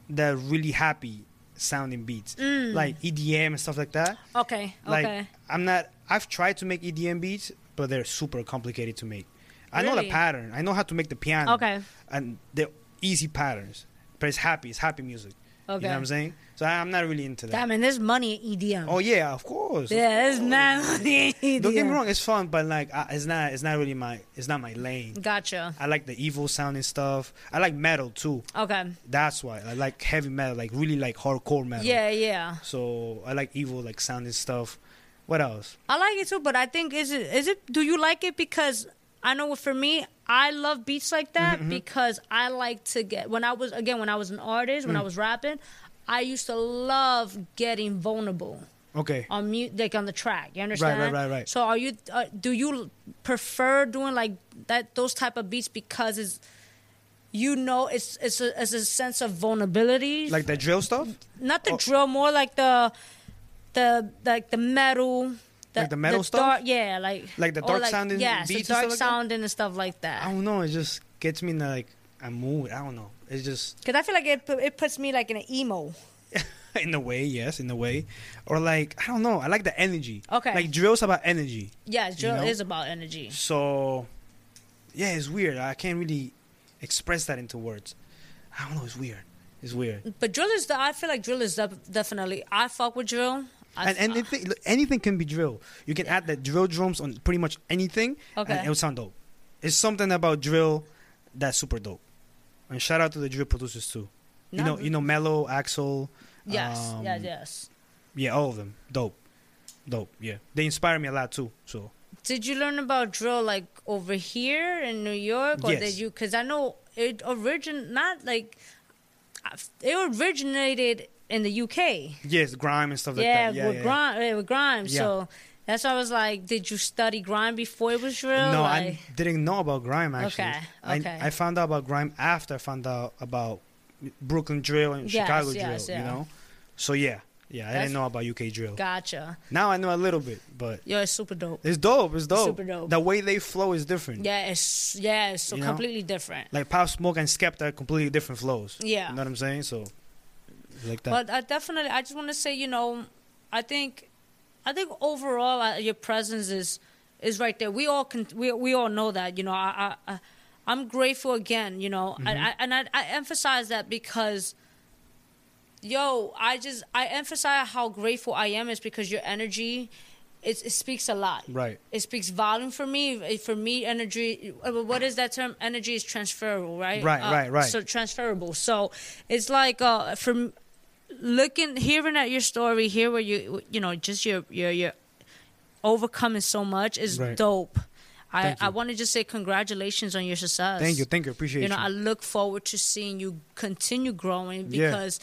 the really happy sounding beats, Mm. like EDM and stuff like that. Okay. Like okay. I'm not. I've tried to make EDM beats, but they're super complicated to make. I know the pattern. I know how to make the piano. Okay. And they're easy patterns, but it's happy. It's happy music. Okay. You know what I'm saying? So I'm not really into that. Damn, and there's money in EDM. Oh yeah, of course. yeah, there's mad money EDM. Don't get me wrong, it's fun, but like I, it's not. It's not really my. It's not my lane. Gotcha. I like the evil sounding stuff. I like metal too. Okay. That's why I like heavy metal, like really like hardcore metal. Yeah, yeah. So I like evil like sounding stuff. What else? I like it too, but I think is it is it? Do you like it because I know for me, I love beats like that Mm-hmm, because I like to get when I was again when I was an artist Mm. when I was rapping, I used to love getting vulnerable Okay. on mute like on the track. You understand? right, right, right. So are you? Uh, do you prefer doing like that those type of beats because it's you know it's it's a, it's a sense of vulnerability Like the drill stuff? not the Oh. drill, more like the the like the metal. Like the metal stuff? Dark, yeah, like Like the dark sounding yes, beats the and dark stuff like that? sounding and stuff like I don't know. It just gets me in like a mood. I don't know. It's just [laughs] Because I feel like it it puts me like in an emo. in a way, yes, in a way, or like I don't know. I like the energy. Okay. Like drill's about energy. Yeah, drill know? is about energy. So yeah, it's weird. I can't really express that into words. I don't know. It's weird. It's weird. But drill is the. I feel like drill is def- definitely. I fuck with drill. And and anything, look, anything can be drill. You can add the drill drums on pretty much anything, Okay. and it will sound dope. It's something about drill that's super dope. And shout out to the drill producers too. You know, you know, Mello, Axel. yes, um, yes, yes. Yeah, all of them. Dope, dope. Yeah, they inspire me a lot too. So Did you learn about drill like over here in New York, or Yes. did you? Because I know it origin not like it originated in the UK. yes, grime and stuff like that. Yeah, with yeah. grime, with grime. Yeah. So that's why I was like, did you study grime before it was real? No, like, I didn't know about grime actually. Okay, okay. I, I found out about grime after I found out about Brooklyn drill and Yes, Chicago yes, drill. yeah. You know, so yeah, yeah. I That's- didn't know about UK drill. gotcha. Now I know a little bit, but Yo, it's super dope. it's dope. It's dope. Super dope. The way they flow is different. Yeah, it's yeah, it's so You know? completely different. Like Pop Smoke and Skepta completely different flows. Yeah. You know what I'm saying? So, like that. But I definitely, I just want to say, you know, I think, I think overall, uh, your presence is is right there. We all can, we we all know that. You know, I, I, I I'm grateful again. You know, I, I, and I, I emphasize that because. Yo, I just I emphasize how grateful I am is because your energy, it, it speaks a lot. right. It speaks volume for me. For me, energy. uh, What is that term? Energy is transferable, right? Right, Uh, right, right. So transferable. So it's like uh, from looking, hearing at your story, here where you, you know, just your your your overcoming so much is Right. dope. I, I want to just say congratulations on your success. Thank you. Thank you. Appreciate You know, you. I look forward to seeing you continue growing Yeah. because,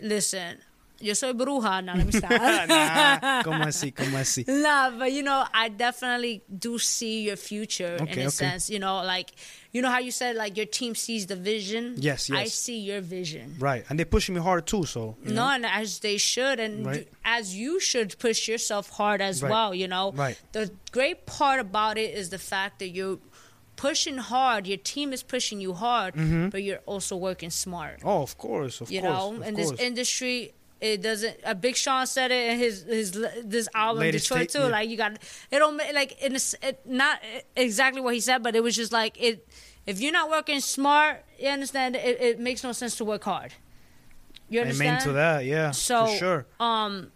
listen, Yo soy bruja. Now let me [laughs] stop. nah, como así, [laughs] como así. Nah, but you know, I definitely do see your future in a okay. sense. You know, like you know how you said like your team sees the vision. Yes, yes. I see your vision. Right, and they're pushing me hard too. So you No, know? and as they should, and Right. as you should push yourself hard as Right. well. You know, Right. The great part about it is the fact that you're pushing hard. Your team is pushing you hard, mm-hmm. but you're also working smart. oh, of course, of you course, know, of in course. this industry, it doesn't. A Big Sean said it in his his this album Latest Detroit too. Like you got it don't like in a it, not exactly what he said, but it was just like it. If you're not working smart, you understand. It, it makes no sense to work hard. You understand? Amen to that, yeah, So, for sure. um,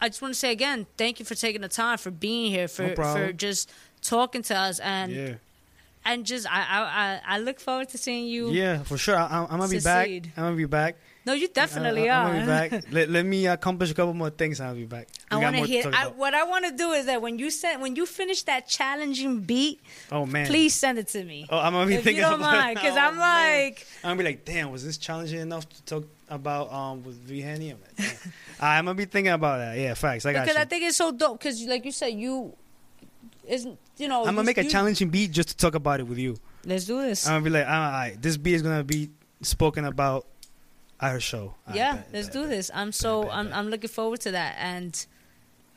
I just want to say again, thank you for taking the time for being here for for just talking to us and yeah, and just I, I I look forward to seeing you. yeah, for sure. I, I'm, I'm gonna be back. I'm gonna be back. No, you definitely I, are. I'm gonna be back. [laughs] let, let me accomplish a couple more things. and I'll be back. I We got want to hear. I, what I want to do is that when you send, when you finish that challenging beat, Oh man, please send it to me. Oh, I'm gonna be if you thinking don't about it mind, because now. [laughs] I'm Oh, man. like, I'm gonna be like, damn, was this challenging enough to talk about um with V Henny? [laughs] I'm, gonna be thinking about that. Yeah, facts. I got because you. I think it's so dope. Because like you said, you isn't you know. I'm gonna you- make a you- challenging beat just to talk about it with you. Let's do this. I'm gonna be like, all right, this beat is gonna be spoken about at her show. Yeah, bet, let's bet, do bet. this. I'm so bet, I'm bet. I'm looking forward to that, and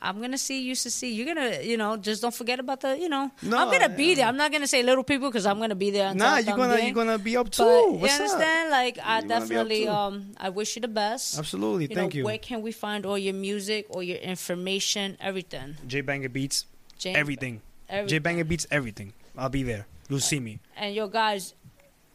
I'm gonna see you to see. You're gonna you know just don't forget about the you know. No, I'm gonna be yeah. there. I'm not gonna say little people because I'm gonna be there. until Nah, you're gonna doing. you're gonna be up too. But What's you up? understand? Like I You wanna definitely um I wish you the best. Absolutely, you thank know, you. Where can we find all your music, all your information, everything? JBanga Beats, James, everything. JBanga Beats, everything. I'll be there. You'll see me. And yo, guys,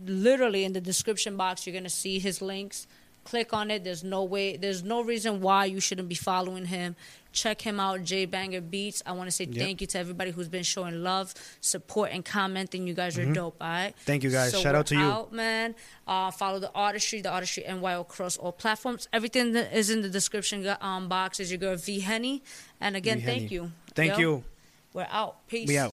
literally in the description box, you're gonna see his links. Click on it. There's no way. There's no reason why you shouldn't be following him. Check him out, JBanga Beats. I want to say Yep. thank you to everybody who's been showing love, support, and commenting. You guys are dope. All right. Mm-hmm. Thank you, guys. So Shout out to you. Out, man. Uh, follow the artistry, the artistry NY across all platforms. Everything that is in the description um, box is your girl V Henny. And again, V. thank Henny. you. Thank Yo, you. We're out. Peace. We out.